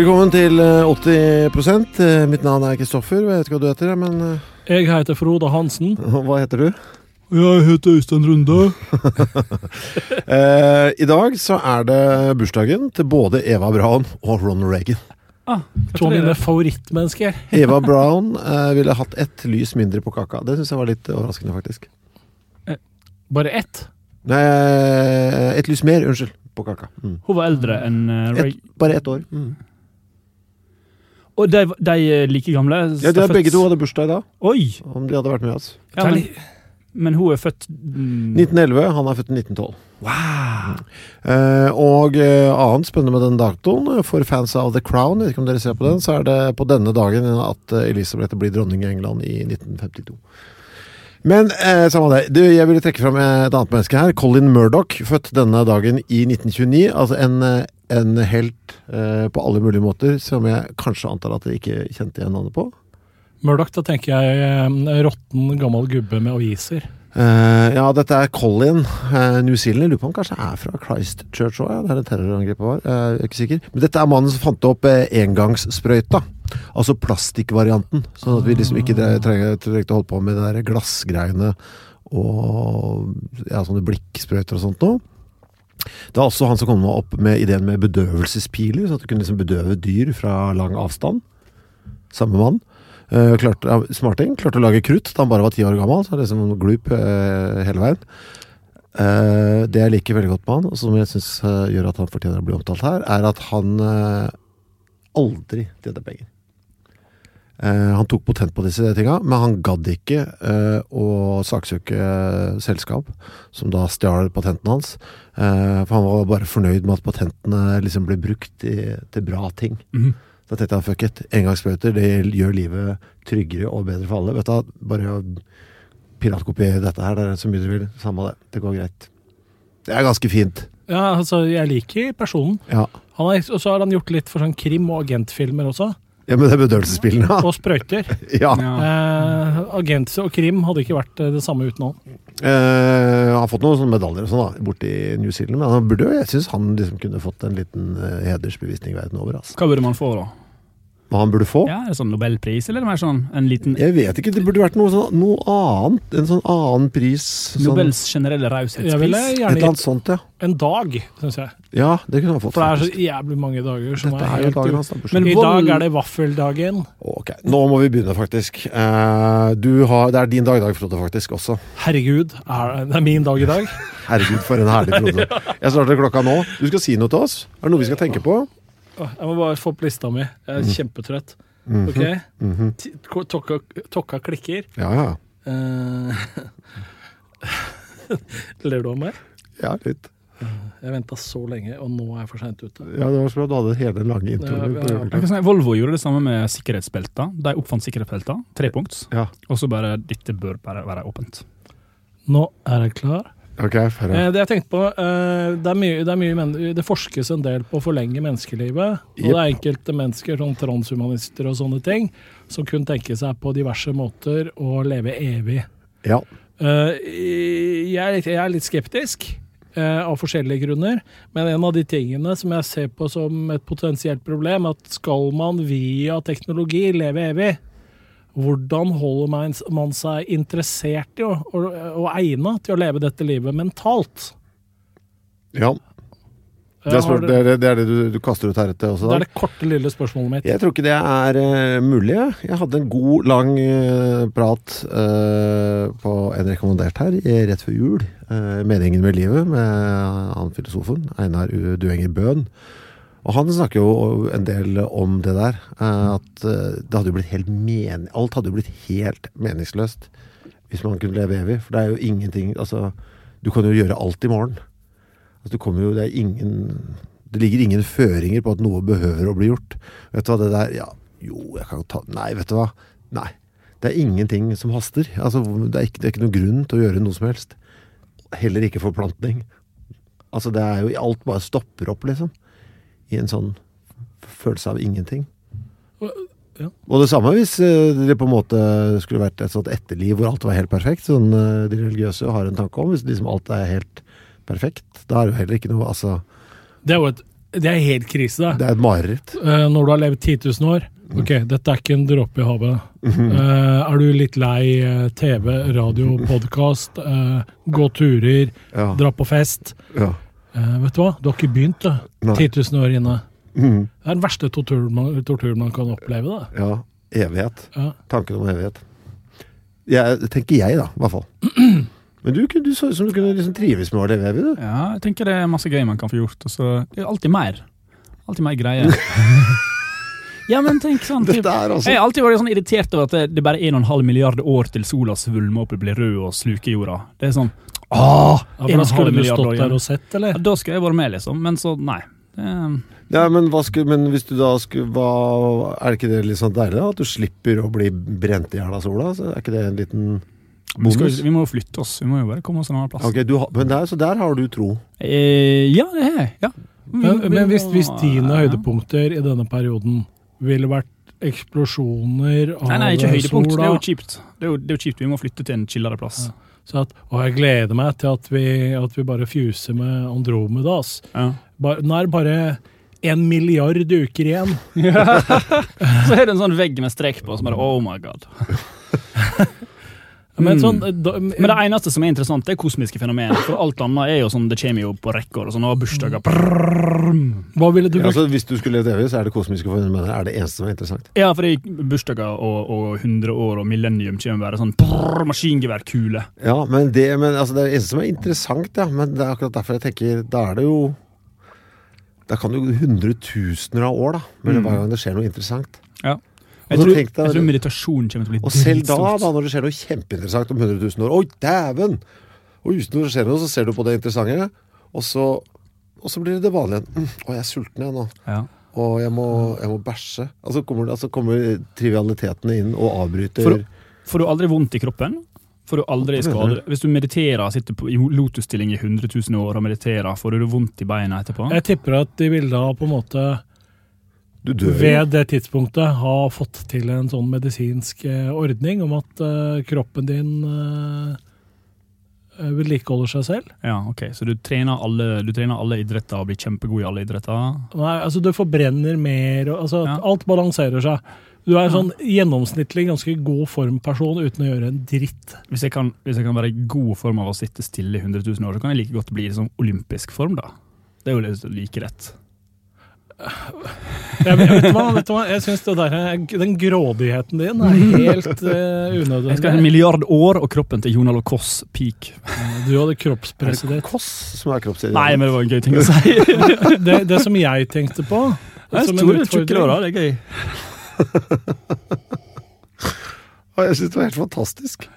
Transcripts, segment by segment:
Velkommen til eh, 80 Eh, Mitt navn er Kristoffer. Jeg vet ikke hva du heter, men eh, Jeg heter Frode Hansen. hva heter du? Jeg heter Øystein Runde. Eh, I dag så er det bursdagen til både Eva Braun og Ronald Reagan. Ah, to av mine favorittmennesker. Eva Brown eh, ville hatt ett lys mindre på kaka. Det syns jeg var litt overraskende, faktisk. Bare ett. Nei, ett lys mer, unnskyld, på kaka. Mm. Hun var eldre enn uh, Reagan. Bare ett år. Mm. Og de, de er like gamle? Ja, de er begge to hadde bursdag i dag, Oi! om de hadde vært med oss. Ja, men, men hun er født mm, 1911, han er født i 1912. Wow! Eh, og eh, annet spennende med den datoen, eh, for fans av The Crown, jeg vet ikke om dere ser på den, så er det på denne dagen at eh, Elisabeth blir dronning i England i 1952. Men eh, samme det. Du, jeg ville trekke fram et annet menneske her. Colin Murdoch, født denne dagen i 1929. Altså en, en helt eh, på alle mulige måter, som jeg kanskje antar at jeg ikke kjente igjen navnet på. Murdoch, da tenker jeg eh, råtten gammel gubbe med aviser. Eh, ja, dette er Colin. Uh, New Zealand. Jeg lurer på han kanskje er fra Christchurch òg, ja, der det terrorangrepet var. Eh, jeg er ikke sikker. Men dette er mannen som fant opp uh, engangssprøyta. Altså plastikkvarianten. Sånn at vi liksom ikke trengte å holde på med de der glassgreiene og ja, sånne blikksprøyter og sånt noe. Det var også han som kom opp med ideen med bedøvelsespiler, så at du kunne liksom bedøve dyr fra lang avstand. Samme mann. Uh, klarte, uh, smarting. Klarte å lage krutt da han bare var ti år gammel. Så liksom glup uh, hele veien. Uh, det jeg liker veldig godt med han, og som jeg syns gjør at han fortjener å bli omtalt her, er at han aldri tjente penger. Han tok potent på disse tinga, men han gadd ikke å saksøke selskap som da stjal patenten hans. for han var bare fornøyd med at patentene liksom ble brukt i, til bra ting. Mhm. Da tenkte jeg fuck it, engangsbøter det gjør livet tryggere og bedre for alle. Vet du, Bare å piratkopiere dette her, det er så mye du vil. Samme det, det går greit. Det er ganske fint. Ja, altså, jeg liker personen. Ja, Han og så har han gjort litt for sånn krim- og agentfilmer også. Ja men det er bedøvelsesspillene. Og sprøyter. Ja. Ja. Eh, Agentse og krim hadde ikke vært eh, det samme uten han. Eh, har fått noen sånne medaljer og sånn da, borte i New Zealand, men han burde jo, jeg syns han liksom kunne fått en liten eh, hedersbevisning verden over. Altså. Hva burde man få, da? Hva han burde få? Ja, Er det sånn Nobelpris, eller er mer sånn en liten Jeg vet ikke, det burde vært noe, sånn, noe annet. En sånn annen pris. Sånn, Nobels generelle raushetspris? et eller annet sånt, ja. en dag, syns jeg. Ja, det kunne han fått. For det er så jævlig mange dager som Dette er er helt dagen altså. Men I dag er det vaffeldagen. Ok, nå må vi begynne, faktisk. Uh, du har, det er din dag i dag, Frode, faktisk også. Herregud, er, det er min dag i dag. Herregud, for en herlig Frode. Jeg starter klokka nå. Du skal si noe til oss. Er det noe vi skal tenke på? Jeg må bare få opp lista mi. Jeg er kjempetrøtt. Mhm, Ok? Mm -hmm. Tokka, tokka klikker. Ja, ja. Uh, Ler du av meg? Ja, litt. Jeg venta så lenge, og nå er jeg for seint ute. Ja, det var så bra du hadde hele lange introen. ja, ja. ja. Volvo gjorde det samme med sikkerhetsbelta. De oppfant sikkerhetsbelta, trepunkts, Ja. og så bare Dette bør bare være åpent. Nå er jeg klar. Ok, færre. Eh, det jeg tenkte på, eh, det, er mye, det, er mye det forskes en del på å forlenge menneskelivet. Og det er enkelte mennesker, sånn transhumanister og sånne ting, som kunne tenke seg på diverse måter å leve evig. Ja. Eh, jeg, er litt, jeg er litt skeptisk. av forskjellige grunner. Men en av de tingene som jeg ser på som et potensielt problem, at skal man via teknologi leve evig, hvordan holder man, seg interessert i og, og, og egna til å leve dette livet mentalt? ja. Det er, spør, det, er, det, er det du, du kaster ut heretter også? Det er det korte, lille spørsmålet mitt. Jeg tror ikke det er uh, mulig. jeg. Hadde en god, lang uh, prat uh, på en rekommandert her eh, rett før jul. 'Meningen med livet' med han filosofen Einar. Duenger Bøhn. Og han snakker jo en del om det der. eh, at eh, det hadde jo blitt helt men Alt hadde jo blitt helt meningsløst hvis man kunne leve evig. For det er jo ingenting Altså, du kan jo gjøre alt i morgen. Altså, du kommer jo, det er ingen Det ligger ingen føringer på at noe behøver å bli gjort. Vet du hva, det der Ja, jo, jeg kan ta Nei, vet du hva. Nei. Det er ingenting som haster. Altså, det er ikke, det er ikke noen grunn til å gjøre noe som helst. Heller ikke forplantning. Altså, det er jo Alt bare stopper opp, liksom. I en sånn følelse av ingenting. Ja. Og det samme hvis eh, det på en måte skulle vært et sånt etterliv hvor alt var helt perfekt, sånn eh, de religiøse har en tanke om. Hvis liksom alt er helt perfekt, da er det jo heller ikke noe Altså, Det er jo et, det er helt krise, det. det er et mareritt. Eh, når du har levd 10 000 år. Ok, dette er ikke en dråpe i havet. Uh, er du litt lei TV, radio, podkast, gå turer, Ja. dra på fest? ja. Eh, vet du hva, du har ikke begynt, du. Nei. 10 000 år inne. Mm. Det er den verste torturen man, tortur man kan oppleve. Da. ja. Evighet. Ja. Tanken om evighet. Jeg, tenker jeg, da, i hvert fall. Men du, du så ut som du kunne liksom trives med å leve evig, du. Ja, jeg tenker det er masse gøy man kan få gjort. Og så det er alltid mer. Alltid mer greier. ja, men tenk sånn typ, altså Jeg har alltid vært sånn irritert over at det, det bare er 1,5 milliarder år til sola svulmer opp og blir rød og sluker jorda. Det er sånn Åh, Ja, for da skulle du stått der og sett, Ja, da skulle jeg vært med, liksom. Men så, nei. Det, Ja, men, hva skulle, men hvis du da skulle hva, Er det ikke det litt sånn deilig, da? At du slipper å bli brent i hjel av sola? Så er ikke det en liten vi, skal, bonus? vi må jo flytte oss. Vi må jo bare komme oss en annen plass. Okay, du, men der, så der har du tro. Eh, ja, det har jeg. Ja. Men, men hvis, hvis dine høydepunkter i denne perioden ville vært eksplosjoner av Nei, nei, ikke høydepunkt. Det er jo kjipt. Det er jo, det er jo kjipt. Vi må flytte til en chillere plass. Så at, Og jeg gleder meg til at vi, at vi bare fuser med Andromedas. Ja. Bare, nå er det bare en milliard uker igjen. Så er det en sånn vegg med strek på, som bare oh my god. Men Mm. sånn, da, Men det eneste som er interessant, det er kosmiske fenomen. For alt annet er jo sånn, det kommer jo på rekker og sånn, og bursdager. Hva ville du brukt? Altså, hvis du skulle levd evig, så er det kosmiske fenomener er det eneste som er interessant. Ja, fordi bursdager og, og 100 år og millennium kommer bare sånn brrrr, maskingeværkule. Ja, men det, men, altså, det er det eneste som er interessant, ja. Men det er akkurat derfor jeg tenker Da er det jo Da kan det jo hundretusener av år, da. Men Mm. hver gang det skjer noe interessant. Ja. Og Jeg tror, deg- jeg tror meditasjon kommer til å bli Og selv da, da, når det skjer noe kjempeinteressant om 100 000 år Oi, dæven! Og uten når det skjer noe, så ser du på det interessante, og så, og så blir det det vanlige. Mm, å, jeg er sulten jeg nå. Ja. Og jeg må, jeg må bæsje. Altså kommer, altså kommer trivialitetene inn og avbryter For- Får du aldri vondt i kroppen? Får du aldri skader? skade? Hvis du mediterer, sitter på, i lotusstilling i 100 000 år og mediterer, får du vondt i beina etterpå? Jeg tipper at de vil da på en måte Du. Ved det tidspunktet ha fått til en sånn medisinsk eh, ordning om at eh, kroppen din uh, vedlikeholder seg selv. Ja, ok. Så du trener alle, du trener alle idretter og blir kjempegod i alle idretter? Nei, altså du forbrenner mer, og, altså Ja. alt balanserer seg. Du er en sånn gjennomsnittlig ganske god formperson uten å gjøre en dritt. Hvis jeg, kan, hvis jeg kan være i god form av å sitte stille i 100 000 år, så kan jeg like godt bli i sånn olympisk form, da. Det er jo like rett. Jeg, vet, hva, vet hva? Jeg syns den grådigheten din er helt uh, Jeg skal ha en milliard år og kroppen til Jonal og Koss peak. Du hadde kroppspresident kroppspresset ditt. Koss som er kroppsideen? Nei, men det var en gøy ting å si. Det, det som jeg tenkte på, Det er som en utfordring. det er gøy. Jeg syns det var helt fantastisk.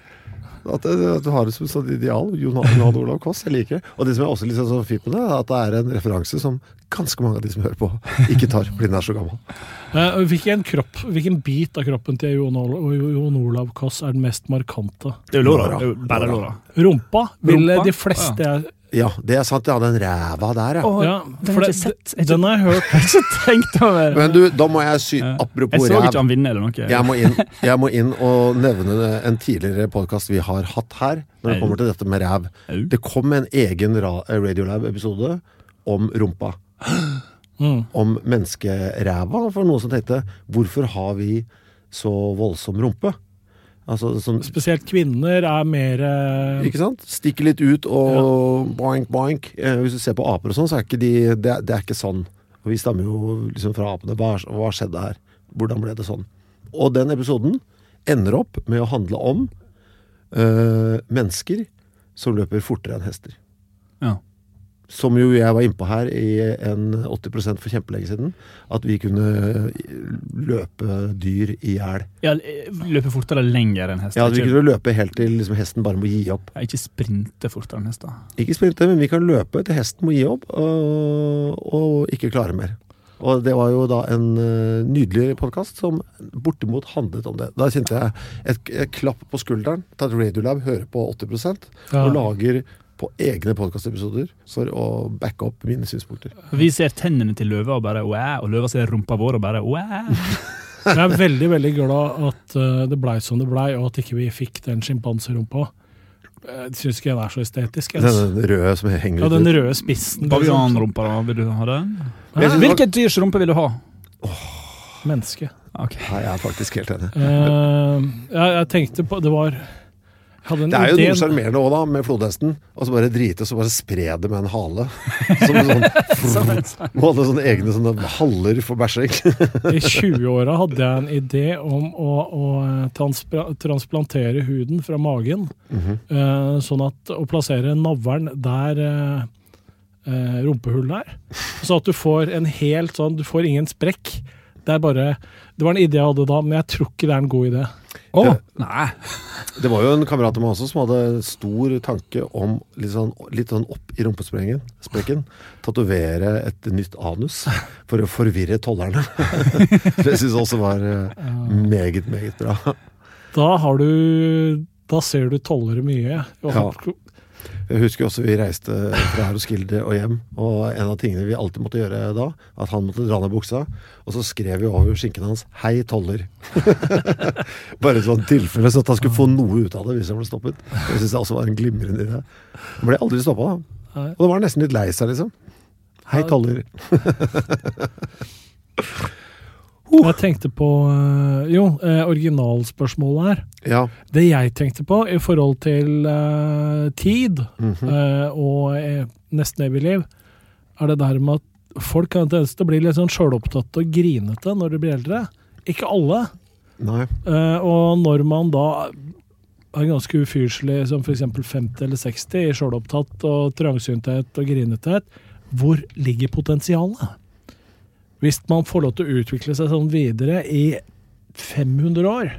At, det, at du har det som sånn ideal. Jon Arne Olav Koss. Jeg liker det. Og det som er også litt sånn så fint med det, er at det er en referanse som ganske mange av de som hører på, ikke tar fordi den er så gammel. Eh, hvilken, kropp, hvilken bit av kroppen til Jon Olav, Jon Olav Koss er den mest markante? Det er jo låra. Bare låra. Rumpa ville de fleste jeg Ja, det er sant. Ja, den ræva der, ja. ja, den har jeg ikke sett. Jeg Den har jeg hørt. Jeg har ikke tenkt over Men du, da må jeg sy... Apropos Apropos Jeg så ikke ræv. han vinne eller noe. Jeg må, inn, jeg må inn og nevne en tidligere podkast vi har hatt her, når det kommer til dette med ræv. Det kom en egen Radiolab-episode om rumpa. Mm. Om menneskeræva, for noen som tenkte hvorfor har vi så voldsom rumpe? Altså sånn Spesielt kvinner er mer eh, Ikke sant? Stikker litt ut og boink, boink. Eh, hvis du ser på aper og sånn, så er ikke de det, det er ikke sånn. Og vi stammer jo liksom fra apene. Hva, hva skjedde her? Hvordan ble det sånn? Og den episoden ender opp med å handle om eh, mennesker som løper fortere enn hester. Ja. Som jo jeg var innpå her i en 80 for kjempelenge siden. At vi kunne løpe dyr i hjel. Ja, løpe fortere lenger enn hester. Ja, vi kunne løpe helt til liksom, hesten bare må gi opp. Ja, ikke sprinte fortere enn hester. Ikke sprinte, men vi kan løpe til hesten må gi opp og, og ikke klare mer. Og det var jo da en eh, nydelig podkast som bortimot handlet om det. Da kjente jeg et, et klapp på skulderen til at Radiolab hører på 80 Ja. og lager på egne podkastepisoder for å backe opp mine synspunkter. Vi ser tennene til løva og bare wow, og løva ser rumpa vår og bare wow. Jeg er veldig veldig glad at eh, det blei som det blei, og at ikke vi fikk den sjimpanserumpa. Jeg syns ikke den er så estetisk. jeg. Den røde som henger ut. Ja, den røde spissen. Bavianrumpa, da? Vil du ha den? Hvilket dyrs rumpe vil du ha? Menneske. Okay. Nei, jeg er faktisk helt enig. Uh, jeg, jeg tenkte på Det var hadde Det er jo noe sjarmerende òg, da, med flodhesten. Og så bare drite, og så bare spre det med en hale. Som sånn, og hadde sånne egne sånne haller for bæsjing. I 20-åra hadde jeg en idé om å, å transpla transplantere huden fra magen. mm -hmm. uh, sånn at å plassere navlen der uh, uh, rumpehullet er. Så at du får en helt sånn Du får ingen sprekk. Det er bare Det var en idé jeg hadde da, men jeg tror ikke det er en god idé. Oh, nei. Det var jo en kamerat av meg også som hadde stor tanke om litt sånn, litt sånn opp i rumpesprekken sprekken, tatovere et nytt anus for å forvirre tollerne. Det syns jeg også var eh, meget, meget bra. Da har du Da ser du tollere mye. Ja. Jeg husker også vi reiste fra Roskilde og hjem, og en av tingene vi alltid måtte gjøre da, at han måtte dra ned buksa, og så skrev vi over skinken hans 'Hei, toller'. Bare et sånt tilfelle, så at han skulle få noe ut av det hvis han ble stoppet. Det syns jeg også var en glimrende idé. Han ble aldri stoppa, da. Og da var han nesten litt lei seg, liksom. Hei, toller. Jeg tenkte på eh, Jo, eh, originalspørsmålet her. Ja. Det jeg tenkte på i forhold til uh, tid mm -hmm. uh, og nesten evig liv, er det der med at folk har en tendens til å bli litt sånn sjølopptatt og grinete når de blir eldre. Ikke alle. Og når man da er ganske ufyselig som f.eks. 50 eller 60 i sjølopptatt og trangsynthet og grinethet, hvor ligger potensialet? Hvis man får lov til å utvikle seg sånn videre i 500 år,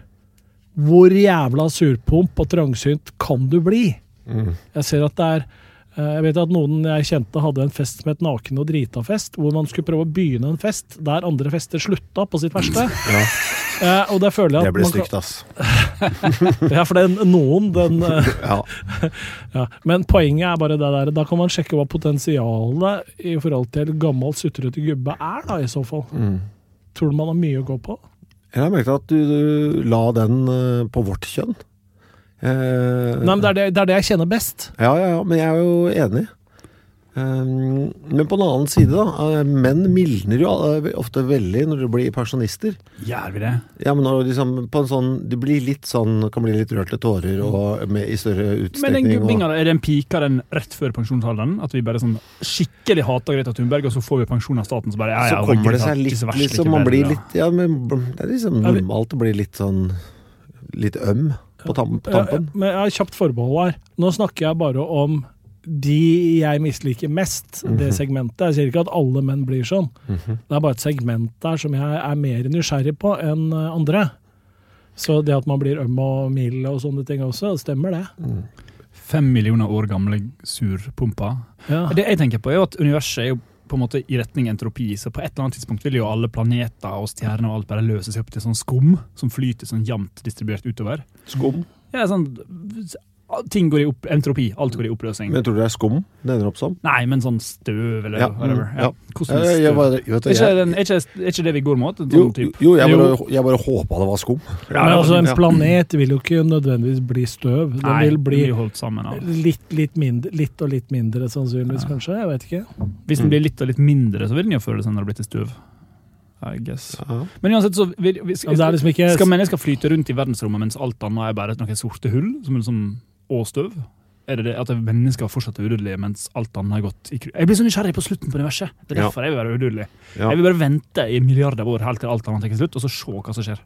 hvor jævla surpomp og trangsynt kan du bli? Mm. Jeg ser at det er eh, Jeg vet at noen jeg kjente hadde en fest som het Naken og drita-fest, hvor man skulle prøve å begynne en fest der andre fester slutta på sitt verste. Ja, Eh, og det føler jeg det at ble blir stygt, ass. Ja, for den, noen, den eh, Ja. ja. Men poenget er bare det der. Da kan man sjekke hva potensialet i forhold til gammel, sutrete gubbe er, da, i så fall. Mm. Tror du man har mye å gå på? Jeg har merket at du, du la den eh, på vårt kjønn. Eh, Nei, men det er det, det er det jeg kjenner best. Ja, ja, ja, men jeg er jo enig. Um, men på den annen side, da. eh, Menn mildner jo eh, ofte veldig når de blir pensjonister. Gjør vi det? Ja, men når liksom på en sånn De blir litt sånn Kan bli litt rørt til tårer og med, i større Men den utstrekning. gubbinga, Og, er den pika den rett før pensjonsalderen? At vi bare sånn skikkelig hater Greta Thunberg, og så får vi pensjon av staten, så bare ja, så kommer det seg litt verst liksom, Man blir litt Ja, men det er liksom normalt å bli litt sånn Litt øm på, tam, på Ja, tampen. men jeg har kjapt forbehold her. Nå snakker jeg bare om de jeg misliker mest, det Mhm. segmentet. Jeg sier ikke at alle menn blir sånn. Mhm. Det er bare et segment der som jeg er mer nysgjerrig på enn eh, andre. Så det at man blir øm og mild og sånne ting også, stemmer det. Fem millioner år gamle surpumper. Ja. Det jeg tenker på er jo at universet er jo på en måte i retning entropi, så på et eller annet tidspunkt vil jo alle planeter og stjerner og alt bare løse seg opp til sånn skum som flyter sånn jevnt distribuert utover. Skum? Ja, sånn, ting går i opp, entropi, alt går i oppløsning. Men tror du det er skum det ender opp som? Nei, men sånn støv eller Ja, whatever. mm, Ja. ja. Jeg, bare, vet Er ikke, jeg, er, ikke, er ikke det vi går mot? Sånn jo, jo, jeg bare, jeg bare håpa det var skum. Men altså, en planet vil jo ikke nødvendigvis bli støv. Den Nei, vil bli holdt sammen av. litt, litt, mindre, litt og litt mindre, sannsynligvis, Ja. kanskje. Jeg vet ikke. Hvis den blir litt og litt mindre, så vil den jo føle seg når det blitt til støv. I guess. Ja. Men uansett, så vi, vi, Ja, er liksom ikke Skal mennesker flyte rundt i verdensrommet mens alt annet er bare noen sorte hull som liksom, og støv? Er det det at mennesker fortsatt er udødelige mens alt annet har gått i kru... Jeg blir så nysgjerrig på slutten på universet. Det er Ja. derfor jeg vil være udødelig. Ja. Jeg vil bare vente i milliarder av år helt til alt annet tar slutt, og så se hva som skjer.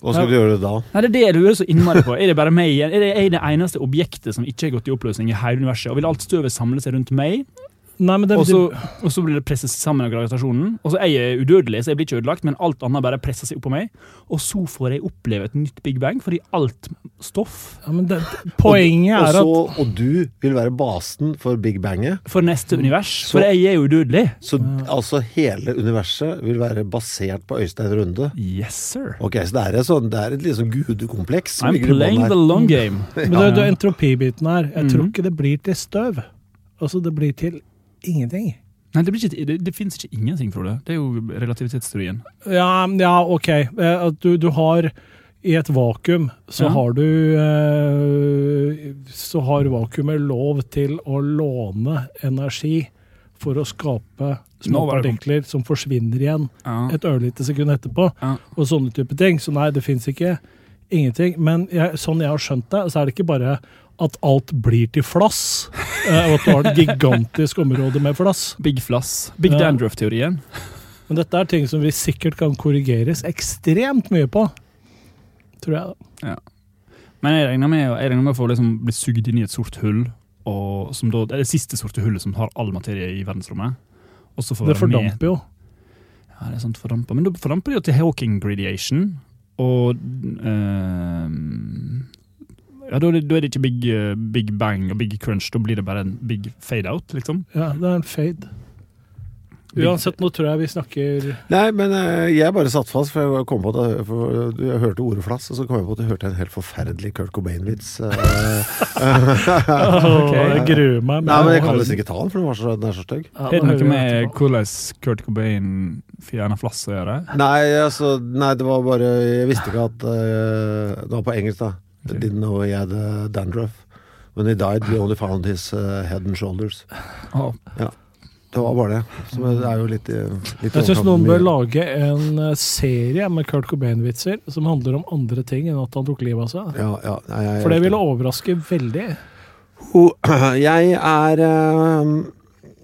Hva skal du gjøre da? Nei, Det er det jeg lurer så innmari på. Er det bare meg igjen? Er det er det eneste objektet som ikke har gått i oppløsning i hele universet? Og vil alt støvet samle seg rundt meg? Nei, men det, så, og så blir det presset sammen av gravitasjonen. Og så er jeg udødelig, så jeg blir ikke ødelagt, men alt annet bare presser seg opp på meg. Og så får jeg oppleve et nytt Big Bang, fordi alt stoff ja, men det, poenget og, er at så, og du vil være basen for Big Banget. for neste univers. Så- For jeg er udødelig. Så altså hele universet vil være basert på Øystein Runde. Yes, sir. Ok, Så det er et, sånn, det er et liksom gudekompleks som I'm ligger i playing the long game. Men det, det er entropibiten her. Jeg tror Mhm. ikke det blir til støv. Altså, det blir til ingenting. Nei, det, ikke, det, det finnes ikke ingenting, Frode. Det er jo relativitetsteorien. Ja, ja ok. Eh, du, du har I et vakuum så Ja. har du eh, Så har vakuumet lov til å låne energi for å skape små partikler som forsvinner igjen Ja. et ørlite sekund etterpå, Ja. og sånne type ting. Så nei, det fins ikke ingenting. Men jeg, sånn jeg har skjønt det, så er det ikke bare at alt blir til flass, eh, og at du har et gigantisk område med flass. Big flass. Big dandruff-teorien. Men dette er ting som vi sikkert kan korrigeres ekstremt mye på. Tror jeg. da. Men jeg regner med, jeg regner med å få liksom bli sugd inn i et sort hull, som da, det er det siste sorte hullet som har all materie i verdensrommet. Det med- fordamper jo. Ja, det er sant, fordamper. Men da fordamper det jo til hawking gradiation, og ehm, Ja, da er, det, da er det ikke big, eh, big bang og big crunch, da blir det bare en big fade out, liksom. Ja, det er en fade. Uansett, nå tror jeg vi snakker Nei, men eh, jeg bare satt fast, for jeg kom på at jeg, for, jeg hørte ordet flass, og så kom jeg på at jeg hørte en helt forferdelig Kurt Cobain-vits. okay, Åh, Jeg gruer meg. Nei, men jeg kan nesten ikke ta den, for den, var så, den er så stygg. Ja, Er det noe med hvordan Kurt Cobain fjerner flass å gjøre? Nei, altså, nei, det var bare Jeg visste ikke at uh, Det var på engelsk, da. Ok. Didn't know he had uh, dandruff. When he died, we only found his uh, head and shoulders. Ja. Det var bare det. Som er- det er jo litt, eh, litt Jeg syns noen mye. bør lage en eh, serie med Kurt Cobain-vitser som handler om andre ting enn at han tok livet av seg. ja, ja, nei, jeg, For det ville overraske veldig. Jeg er eh,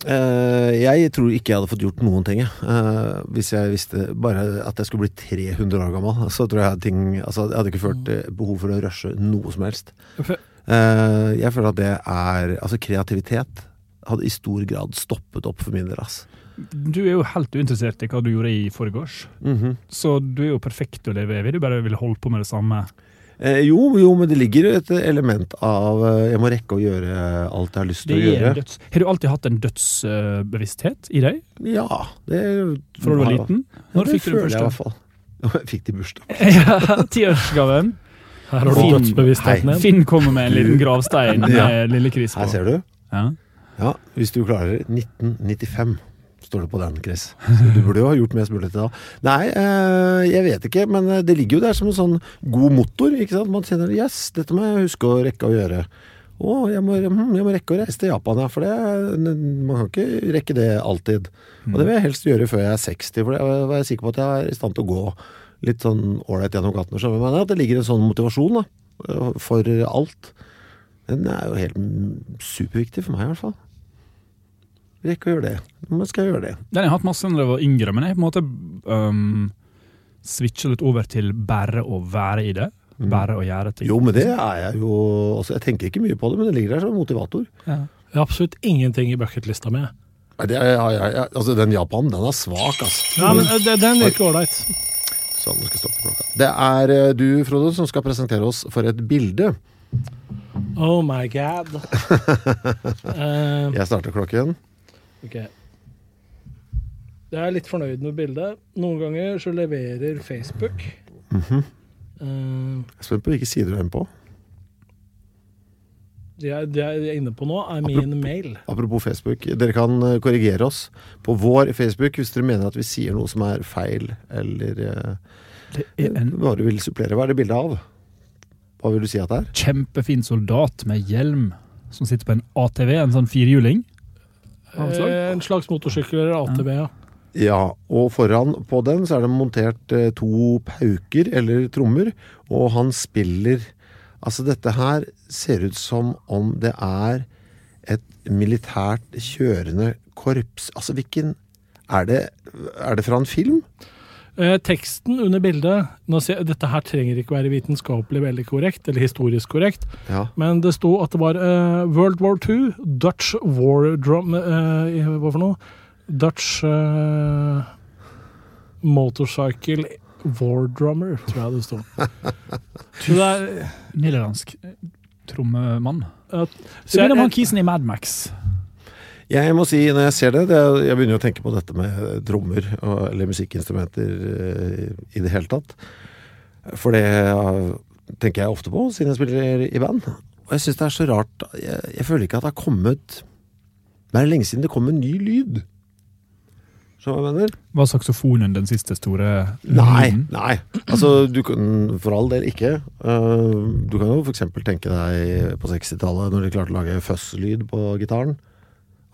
Jeg tror ikke jeg hadde fått gjort noen ting. Eh, hvis jeg visste bare at jeg skulle bli 300 år gammel. Så tror jeg ting Altså, jeg hadde ikke følt eh, behov for å rushe noe som helst. Eh, jeg føler at det er Altså, kreativitet hadde i stor grad stoppet opp for min del, ass. Du er jo helt uinteressert i hva du gjorde i forgårs, Mhm. så du er jo perfekt å leve evig. Du bare vil holde på med det samme. Eh, jo, jo, men det ligger et element av eh, Jeg må rekke å gjøre alt jeg har lyst til å gjøre. døds... Har du alltid hatt en dødsbevissthet i deg Ja, det fra du var Ja, liten? Ja, Når det fikk du den føler jeg i hvert første? fall. Jeg fikk det i bursdag. Tiårsgaven. Her har du dødsbevisstheten din. Finn kommer med en liten gravstein Ja. med lille Chris på. Her ser du. Ja. Ja, hvis du klarer 1995, står det på den, Chris. Så du burde jo ha gjort mest mulig til da. Nei, eh, jeg vet ikke, men eh, det ligger jo der som en sånn god motor, ikke sant? Man kjenner, yes, dette må jeg huske å rekke å gjøre. Å, jeg må, hm, jeg må rekke å reise til Japan, ja, for det, man kan ikke rekke det alltid. Og det vil jeg helst gjøre før jeg er 60, for da er jeg sikker på at jeg er i stand til å gå litt sånn ålreit gjennom gaten. Så jeg mener? At det ligger en sånn motivasjon da, for alt. Den er jo helt mm, superviktig for meg i hvert fall. Rekke å gjøre det. Men skal jeg gjøre det? Den har jeg hatt masse når jeg var yngre, men jeg på en måte um, switcha litt over til bare å være i det. Bare å gjøre ting. Jo, men det er jeg jo altså, Jeg tenker ikke mye på det, men det ligger der som motivator. Ja. Jeg har absolutt ingenting i bucketlista mi. Nei, Det er, ja, ja, ja, altså, den Japan, den er svak, altså. Ja, men eh, det- den virker ålreit. Sånn, nå skal jeg stoppe klokka. Det er eh, du, Frode, som skal presentere oss for et bilde. Oh my god. Eh, Jeg starter klokken. Ok. Jeg er litt fornøyd med bildet. Noen ganger så leverer Facebook. Mm -hmm. uh, Jeg er spent på hvilke sider du er inne på. det, jeg, det jeg er inne på nå, er min mail. Apropos Facebook, dere kan eh, korrigere oss på vår Facebook hvis dere mener at vi sier noe som er feil, eller eh, en hva vil supplere. Hva er det bildet av? Hva vil du si at det er? kjempefin soldat med hjelm som sitter på en ATV, en sånn firhjuling. Av et slag? Eh, en slags motorsykkel eller ATV, ja. Ja, og foran på den så er det montert eh, to pauker eller trommer, og han spiller Altså, dette her ser ut som om det er et militært kjørende korps. Altså, hvilken Er det, er det fra en film? Eh, teksten under bildet nå ser, Dette her trenger ikke være vitenskapelig veldig korrekt, eller historisk korrekt, Ja. men det sto at det var eh, World War II, Dutch War Drum eh, Hva for noe? Dutch eh, Motorcycle War Drummer, tror jeg det sto. Så det er Nederlandsk trommemann. Uh, Så så jeg, han kisen i Mad Max. Jeg må si, når jeg ser det, det Jeg begynner å tenke på dette med trommer og- eller musikkinstrumenter eh, i det hele tatt. For det eh, tenker jeg ofte på, siden jeg spiller i band. Og jeg syns det er så rart jeg, jeg føler ikke at det har kommet Det er lenge siden det kom en ny lyd. Hva mener? Var saksofonen den siste store Nei, nei. Altså, du kan for all del ikke. Eh, du kan jo f.eks. tenke deg på 60-tallet, når de klarte å lage fuzz-lyd på gitaren.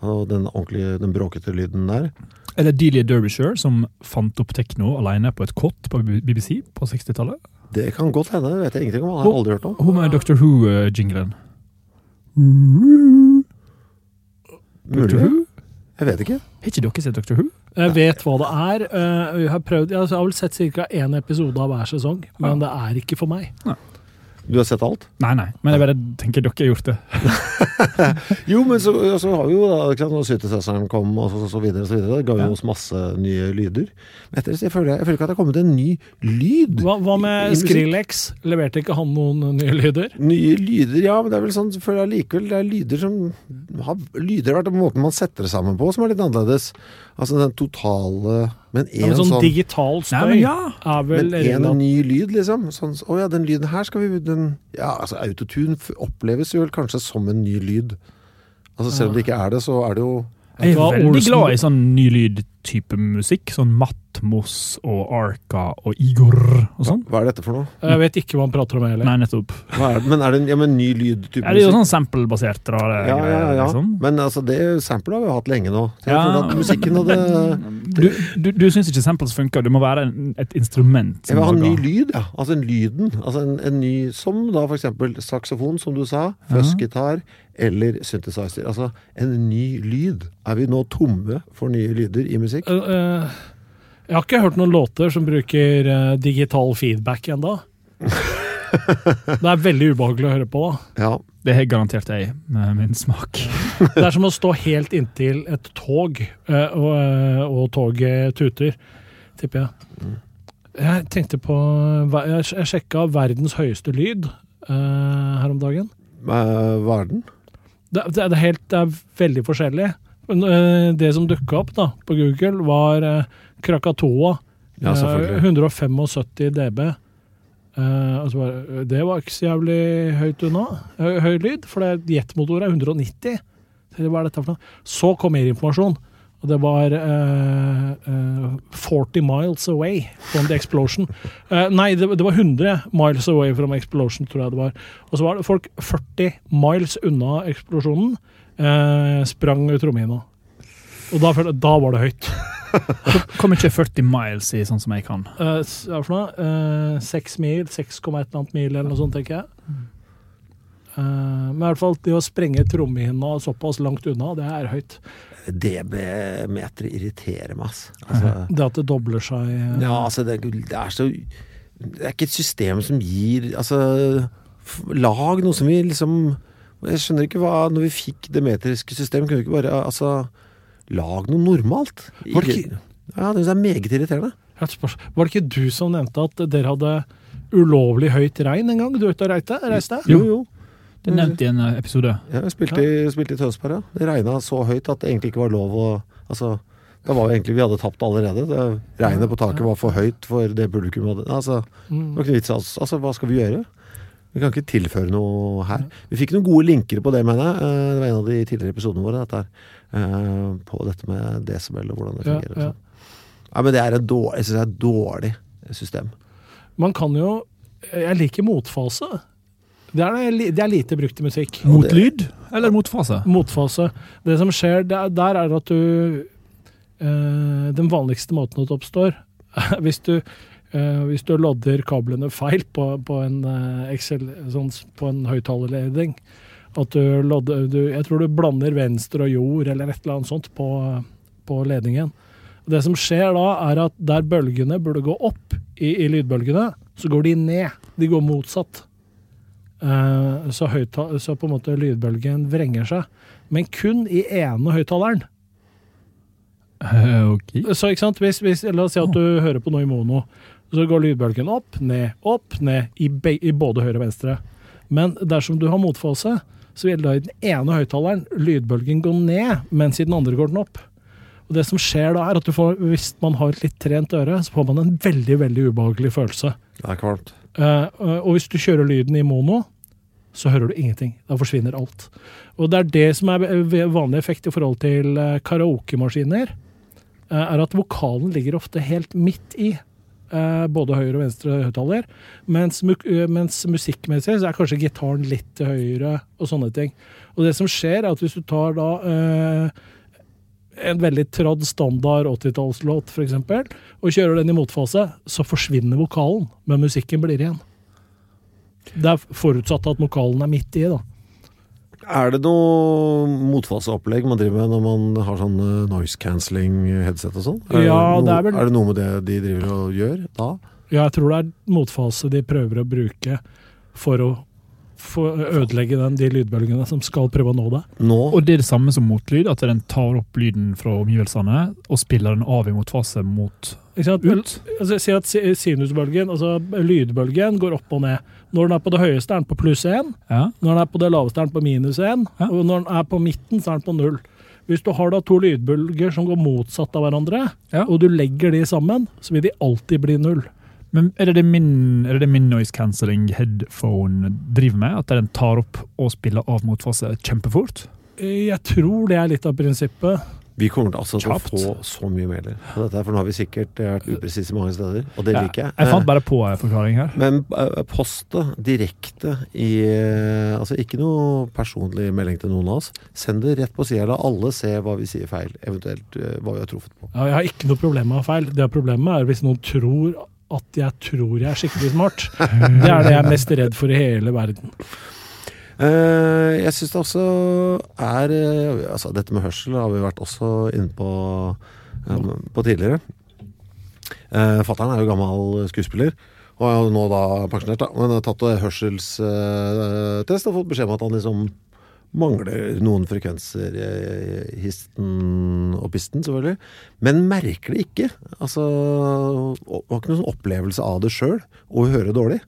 Og den ordentlige, den bråkete lyden der. Eller Delia Derbyshire, som fant opp tekno alene på et kott på BBC på 60-tallet. Det kan godt hende, det vet jeg ingenting om. Jeg har aldri hørt om. Hun med Doctor Who-jinglen. Mulig. Jeg vet ikke. Har ikke dere sett Doctor Who? jeg vet hva det er. Eh, jeg, har prøvd, jeg har vel sett ca. én episode av hver sesong, men det er ikke for meg. Du har sett alt? Nei, nei, men jeg bare tenker dere har gjort det. Jo, men så, så har vi jo da, ikke sant, når synthesizeren kom og så, så videre, så videre, det ga jo oss masse nye lyder. Men etter det jeg føler jeg, føler ikke at det har kommet en ny lyd. Hva, hva med? Skrillex? Leverte ikke han noen nye lyder? Nye lyder, ja, men det er vel sånn, føler jeg likevel det er lyder som har, Lyder har vært måten man setter det sammen på, som er litt annerledes. Altså den totale Men Ja, en men sånn, sånn, digital Nei, men ja. er vel men en ny lyd, liksom. Sånn, å ja, den lyden her skal vi den, Ja, altså autotune oppleves jo vel kanskje som en ny lyd. Altså Selv om det ikke er det, så er det jo Jeg er veldig glad i sånn ny lyd-type musikk. Sånn Matmos og Arca og Igor og sånn. Hva er dette for noe? Jeg vet ikke hva han prater om heller. Nei, nettopp. Hva er det? Men er det en ja, men ny lyd-type Ja, det er jo sånn sample-basert rare Ja, ja, greier. ja. Liksom. Men altså, det samplet har vi hatt lenge nå. Så jeg Ja. at musikken hadde Du, du, du syns ikke samples funker? Det må være en, et instrument. Jeg vil ha en ny lyd, ja. Altså en lyden. Altså en, en ny, som da for eksempel saksofon, som du sa, fuzzgitar eller synthesizer. Altså en ny lyd. Er vi nå tomme for nye lyder i musikk? Uh, uh, jeg har ikke hørt noen låter som bruker uh, digital feedback ennå. det er veldig ubehagelig å høre på. da. Ja. Det har garantert jeg, med min smak. Det er som å stå helt inntil et tog, og, og toget tuter, tipper jeg. Jeg tenkte på Jeg, jeg sjekka verdens høyeste lyd eh, her om dagen. Hva er den? Det, det, er helt, det er veldig forskjellig. Eh, det som dukka opp da, på Google, var eh, Krakatoa. Ja, selvfølgelig. Eh, 175 dB. Altså det var ikke så jævlig høyt unna. Høy, lyd, for jetmotor er 190. Så Hva er dette for noe? Så kom mer informasjon. Og det var uh, uh, 40 miles away from the explosion. Uh, nei, det, det var 100 miles away from explosion, tror jeg det var. Og så var det folk 40 miles unna eksplosjonen. Eh, sprang trommehinna. Og da, følte jeg- da var det høyt. Kom ikke 40 miles i sånn som jeg kan. Eh, s- hva for noe? Eh, Seks mil, 6,1 eller annet mil eller noe sånt, tenker jeg. Eh, men i hvert fall det å sprenge trommehinna såpass langt unna, det er høyt. DB-meter irriterer meg, ass. Altså, Det at det dobler seg eh, ja, altså det, det er så Det er ikke et system som gir Altså, f- lag noe som vi liksom Jeg skjønner ikke hva Når vi fikk det metriske system, kunne vi ikke bare Altså, lag noe normalt. Var det ikke- Ja, det er meget irriterende. Var det ikke du som nevnte at dere hadde ulovlig høyt regn en gang du er ute og reiste? reiste? Jo, jo. Det nevnte i en eh, episode. Ja, jeg spilte, spilte i Tønsberg, ja. Det regna så høyt at det egentlig ikke var lov å Altså, det var jo egentlig Vi hadde tapt allerede. Det, regnet på taket var for høyt for det publikum hadde Altså, Mm. Altså, altså, hva skal vi gjøre? Vi kan ikke tilføre noe her. Vi fikk noen gode linker på det, mener jeg. Eh, Det var en av de tidligere episodene våre. Dette her. Eh, På dette med desibel og hvordan det fungerer. Ja, ja. sånn. Ja, men det er et dårlig, jeg synes det er et dårlig system. Man kan jo Jeg liker motfase. Det er, det er lite brukt i musikk. Motlyd eller motfase? Motfase. Det som skjer der, der er at du øh, Den vanligste måten det oppstår hvis du, hvis du lodder kablene feil på, på en eh, Excel, sånn, på en høyttalerledning At du lodder du, Jeg tror du blander venstre og jord eller et eller annet sånt på, på ledningen. Det som skjer da, er at der bølgene burde gå opp i, i lydbølgene, så går de ned. De går motsatt. Uh, så, så på en måte lydbølgen vrenger seg. Men kun i ene høyttaleren. Uh, ok. Så ikke sant? Hvis, hvis, la oss si at du hører på noe i mono. Så går lydbølgen opp, ned, opp, ned i, i både høyre og venstre. Men dersom du har motfase, så vil da i den ene høyttaleren lydbølgen gå ned, mens i den andre går den opp. Og det som skjer da, er at du får, hvis man har et litt trent øre, så får man en veldig, veldig ubehagelig følelse. Det er kvalmt. Eh, og hvis du kjører lyden i mono, så hører du ingenting. Da forsvinner alt. Og det er det som er vanlig effekt i forhold til eh, karaokemaskiner, eh, er at vokalen ligger ofte helt midt i både høyre og venstre høyttaler, mens, eh, mens musikkmessig så er kanskje gitaren litt til høyre og sånne ting. Og det som skjer, er at hvis du tar da eh, en veldig tradd standard 80-tallslåt, f.eks., og kjører den i motfase, så forsvinner vokalen, men musikken blir igjen. Det er forutsatt at vokalen er midt i, da. Er det noe motfaseopplegg man driver med når man har sånn eh, noise cancelling headset og sånn? Er Ja, det er vel- Er det noe med det de driver og gjør da? Ja, jeg tror det er motfase de prøver å bruke for å for ødelegge den, de lydbølgene som skal prøve å nå det. Nå? Og det er det samme som motlyd, at den tar opp lyden fra omgivelsene og spiller den av i motfase mot? Ut. Altså, si at sinusbølgen, altså lydbølgen, går opp og ned. Når den er på det høyeste, er den på pluss én. Ja. Når den er på det laveste, er den på minus én. Ja. Og når den er på midten, så er den på null. Hvis du har da to lydbølger som går motsatt av hverandre, Ja. og du legger de sammen, så vil de alltid bli null. Men er det det min, det det min noise cancelling headphone driver med? At den tar opp og spiller av motfase kjempefort? Jeg tror det er litt av prinsippet. Vi kommer til altså til å få så mye mailer på dette, for nå har vi sikkert eh, vært upresise mange steder, og det liker jeg. Jeg fant Eh, bare på en forklaring her. Men postet post det direkte i eh, Altså ikke noe personlig melding til noen av oss. Send det rett på sida, la alle se hva vi sier feil, eventuelt eh, hva vi har truffet på. Ja, jeg har ikke noe problem med å ha feil. Det problemet er hvis noen tror at jeg tror jeg er skikkelig smart. Det er det jeg er mest redd for i hele verden. Eh, jeg syns det også er eh, Altså dette med hørsel har vi vært også inne på, eh, på tidligere. Fattern er jo gammel skuespiller. Og er jo nå da pensjonert, da. Men har tatt hørselstest og fått beskjed om at han liksom mangler noen frekvenser histen og pisten, selvfølgelig. Men merker det ikke. Altså Har ikke noen sånn opplevelse av det sjøl, å høre dårlig.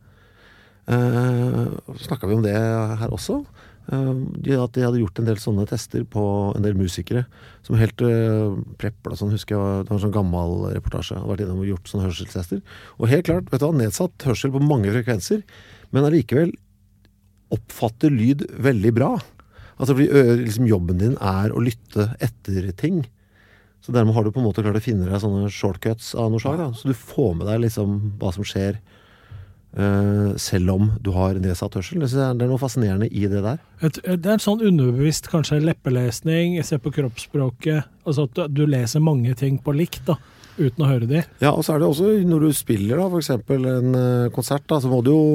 Uh, Snakka vi om det her også? Eh, de, at de hadde gjort en del sånne tester på en del musikere som helt uh, prepla sånn, husker jeg, det var en sånn gammel reportasje. Hadde vært innom og gjort sånne hørselstester. Og helt klart, vet du hva, nedsatt hørsel på mange frekvenser, men allikevel oppfatter lyd veldig bra. Altså fordi liksom jobben din er å lytte etter ting. Så dermed har du på en måte klart å finne deg sånne shortcuts av noe slag. Så du får med deg liksom hva som skjer eh, selv om du har nedsatt hørsel. Det er noe fascinerende i det der. Et, det er en sånn underbevisst kanskje leppelesning, se på kroppsspråket. Altså at du, du leser mange ting på likt, da, uten å høre de. Ja, og så er det også når du spiller da, for eksempel en eh, konsert, da, så må du jo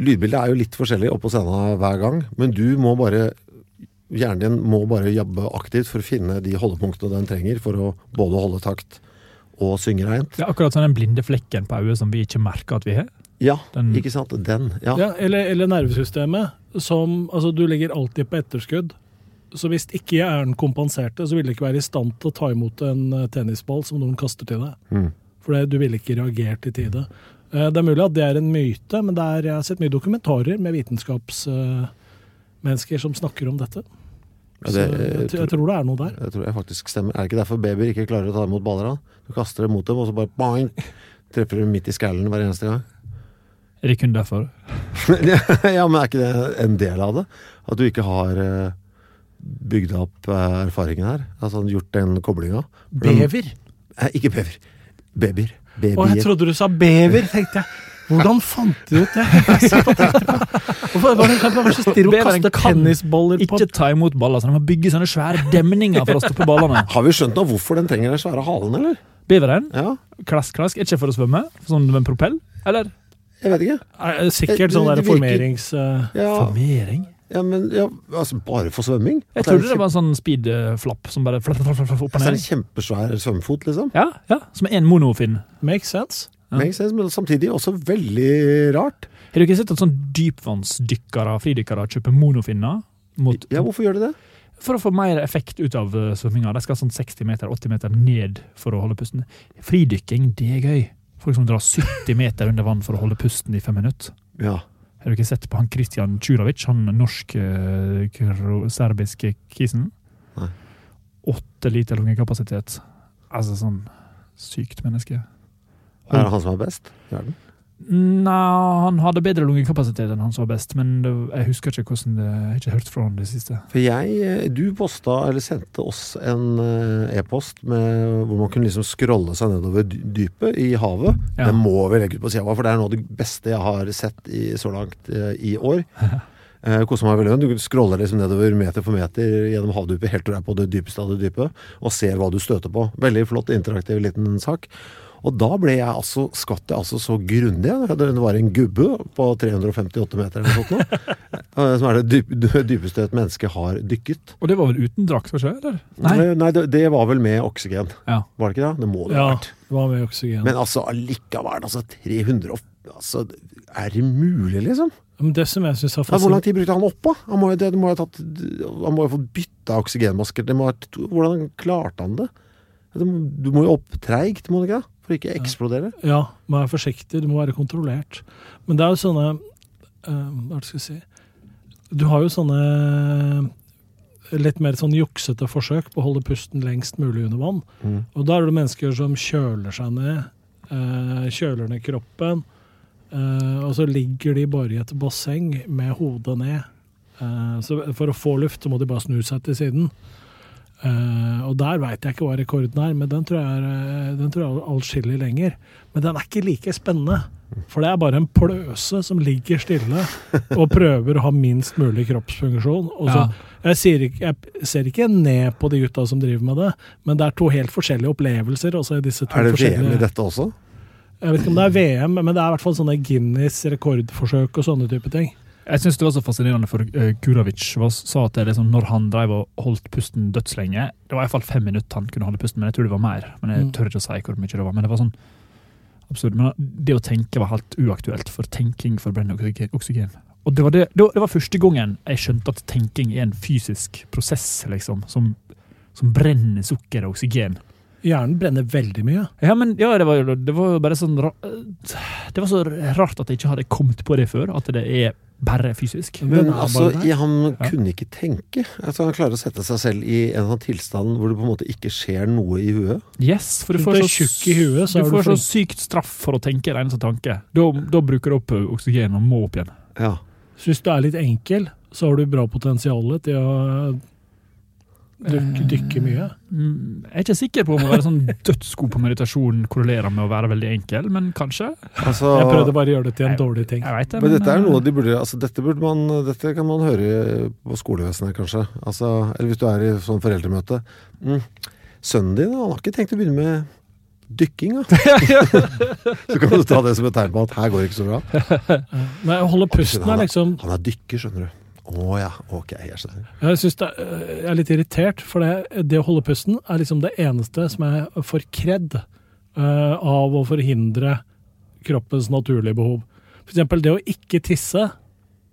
Lydbildet er jo litt forskjellig oppå scenen hver gang, men du må bare Hjernen din må bare jobbe aktivt for å finne de holdepunktene den trenger for å både holde takt og synge reint. Det er akkurat sånn den blinde flekken på øyet som vi ikke merker at vi har. Ja, Den- ikke sant? Den. Ja. Ja, eller, eller nervesystemet, som Altså, du ligger alltid på etterskudd. Så hvis ikke jeg er den kompenserte, så vil jeg ikke være i stand til å ta imot en eh, tennisball som noen kaster til deg. Mm. For du ville ikke reagert i tide. Eh, Det er mulig at det er en myte, men er, jeg har sett mye dokumentarer med vitenskapsmennesker som snakker om dette. Ja, det, jeg, t- jeg tror det er noe der. Det tror jeg faktisk stemmer. Er det ikke derfor babyer ikke klarer å ta imot baller? da? Du kaster dem mot dem, og så bare boing, treffer dem midt i skallen hver eneste gang. Er det kun derfor? ja, men er ikke det en del av det? At du ikke har uh, bygd opp eh, erfaringen her? Altså gjort den koblinga? Bever? Nei, ikke bever. Babyer. Å, jeg trodde du sa bever, tenkte jeg. Hvordan fant du ut det? Hvorfor var det så stirrer og kaster tennisballer på Ikke ta imot baller, så de må bygge sånne svære demninger for å stoppe ballene. Har vi skjønt nå hvorfor den trenger den svære halen, eller? Beveren, Ja, klask, klask, er ikke for å svømme, sånn med en propell? Eller jeg vet ikke. Er Sikkert sånn Det- der det formerings... eh, Ja, formering? ja men ja, altså bare for svømming? Jeg trodde det var en sånn speed-flapp som bare flapp, flapp, flapp, opp og Altså, en kjempesvær svømmefot, liksom. Ja, ja, som en monofin. Makes sense. Ja. Makes sense, men samtidig også veldig rart. Har du ikke sett at sånn dypvannsdykkere, fridykkere, kjøper monofinner? Mot, Ja, hvorfor gjør de det? For å få mer effekt ut av uh, svømminga. De skal sånn 60 meter, 80 meter ned for å holde pusten. Fridykking, det er gøy. Folk som drar 70 meter under vann for å holde pusten i fem minutter. Ja. Har du ikke sett på han Kristian Čurovic, han norsk-serbiske kisen? Nei. Åtte liter lungekapasitet. Altså sånn sykt menneske. Er det han som er best i verden? Nei, han hadde bedre lungekapasitet enn han som var best, men det, jeg husker ikke hvordan det Jeg har ikke hørt fra han det siste. For jeg, eh, du posta, eller sendte oss en eh, e-post hvor man kunne liksom scrolle seg nedover dypet i havet. Ja. Det må vi legge ut på sida av, for det er noe av det beste jeg har sett i, så langt eh, i år. Eh, veldig. Du scroller liksom nedover meter for meter gjennom havdypet helt til du er på det dypeste av det dypet, og ser hva du støter på. Veldig flott, interaktiv liten sak. Og da ble jeg altså, skvatt jeg altså så grundig. Det var en gubbe på 358 meter eller noe sånt. eh, Som er det dyp, dypeste et menneske har dykket. Og det var vel uten drakt, sjø, Eller? Nei. Nei, det, det var vel med oksygen. Ja. Var det ikke det? Det må det ha Ja, vært. det var med oksygen. Men altså allikevel, altså 300 altså, Er det mulig, liksom? Men det som jeg synes er hvor lang tid brukte han oppå? Han må det- må ha tatt Han må jo få bytta oksygenmasker. Må ha hvordan klarte han det? Det Du må jo opp treigt, må du ikke det? For ikke å eksplodere. Ja, må være forsiktig, du må være kontrollert. Men det er jo sånne eh, Hva skal jeg si Du har jo sånne litt mer sånn juksete forsøk på å holde pusten lengst mulig under vann. Mm. Og da er det mennesker som kjøler seg ned, eh, kjøler ned kroppen, eh, og så ligger de bare i et basseng med hodet ned. Så for å få luft så må de bare snu seg til siden. Eh, og der veit jeg ikke hva rekorden er, men den tror jeg er, eh, den tror jeg er allskillig lenger. Men den er ikke like spennende. For det er bare en pløse som ligger stille og prøver å ha minst mulig kroppsfunksjon. Så, jeg, ikke, jeg ser ikke ned på de gutta som driver med det, men det er to helt forskjellige opplevelser. Er det VM i dette også? Jeg vet ikke om det er VM, men det er i hvert fall sånne Guinness rekordforsøk og sånne type ting. Jeg syns det var så fascinerende, for uh, Kurovic sa at det liksom, når han drev og holdt pusten dødslenge Det var iallfall fem minutter han kunne holde pusten, men jeg tror det var mer. Men jeg Mm. tør ikke å si hvor mye det var. Men det var sånn absurd. Men det å tenke var helt uaktuelt, for tenking forbrenner oksygen-. Og det var, det, det var første gangen jeg skjønte at tenking er en fysisk prosess, liksom, som, som brenner sukker og oksygen. Hjernen brenner veldig mye. Ja, men ja, det var det var bare sånn Det var så rart at jeg ikke hadde kommet på det før, at det er bare fysisk. Men altså, bare han Ja. kunne ikke tenke. Altså, han klarer å sette seg selv i en sånn tilstand hvor det på en måte ikke skjer noe i huet. Yes, for du får så, tjukk i huet, så du får du så sykt straff for å tenke en eneste tanke. Da, da bruker du opp oksygen og må opp igjen. Ja. Så hvis du er litt enkel, så har du bra potensial til å dykke, dykke mye. Mm, Jeg er ikke sikker på om å være sånn dødsgod på meditasjon korrelerer med å være veldig enkel, men kanskje. Altså, Jeg prøvde bare å gjøre det til en dårlig ting. Jeg det, men dette er eh, noe de burde altså dette, burde man, dette kan man høre på skolevesenet, kanskje. Altså, eller hvis du er i sånn foreldremøte. Mm. Sønnen din han har ikke tenkt å begynne med dykking, da. så kan du ta det som et tegn på at her går det ikke så bra. Men jeg holder pusten liksom Han er dykker, skjønner du. Å ja, ok. Jeg skjønner. Jeg synes det er, jeg er litt irritert, for det, det å holde pusten er liksom det eneste som jeg får kred. uh, av å forhindre kroppens naturlige behov. For eksempel det å ikke tisse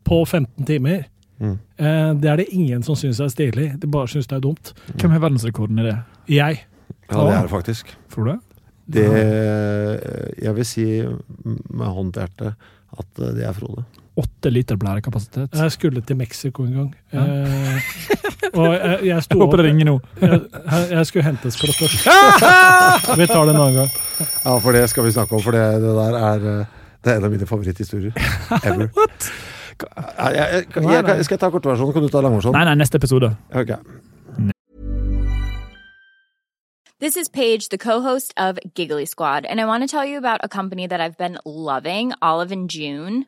på 15 timer. Mm. Uh, det er det ingen som syns er stilig. De bare syns det er dumt. Hvem har verdensrekorden i det? Jeg. Ja, det er det faktisk. Frode? Det Jeg vil si med hånd til hjertet at det er Frode. Åtte liter blærekapasitet. Jeg skulle til Mexico en gang. Eh, og jeg, jeg sto Jeg håper det ringer nå. jeg, jeg skulle hentes klokka Vi tar det en annen gang. Ja, for det skal vi snakke om, for det, det der er eh, Det er en av mine favoritthistorier ever. What? Jeg, jeg, jeg, jeg, jeg, skal jeg ta kortversjonen? Kan du ta langversjonen? Nei, nei, neste episode. Okay. This is Paige, the co-host of Giggly Squad, and I want to tell you about a company that I've been loving, Olive and June.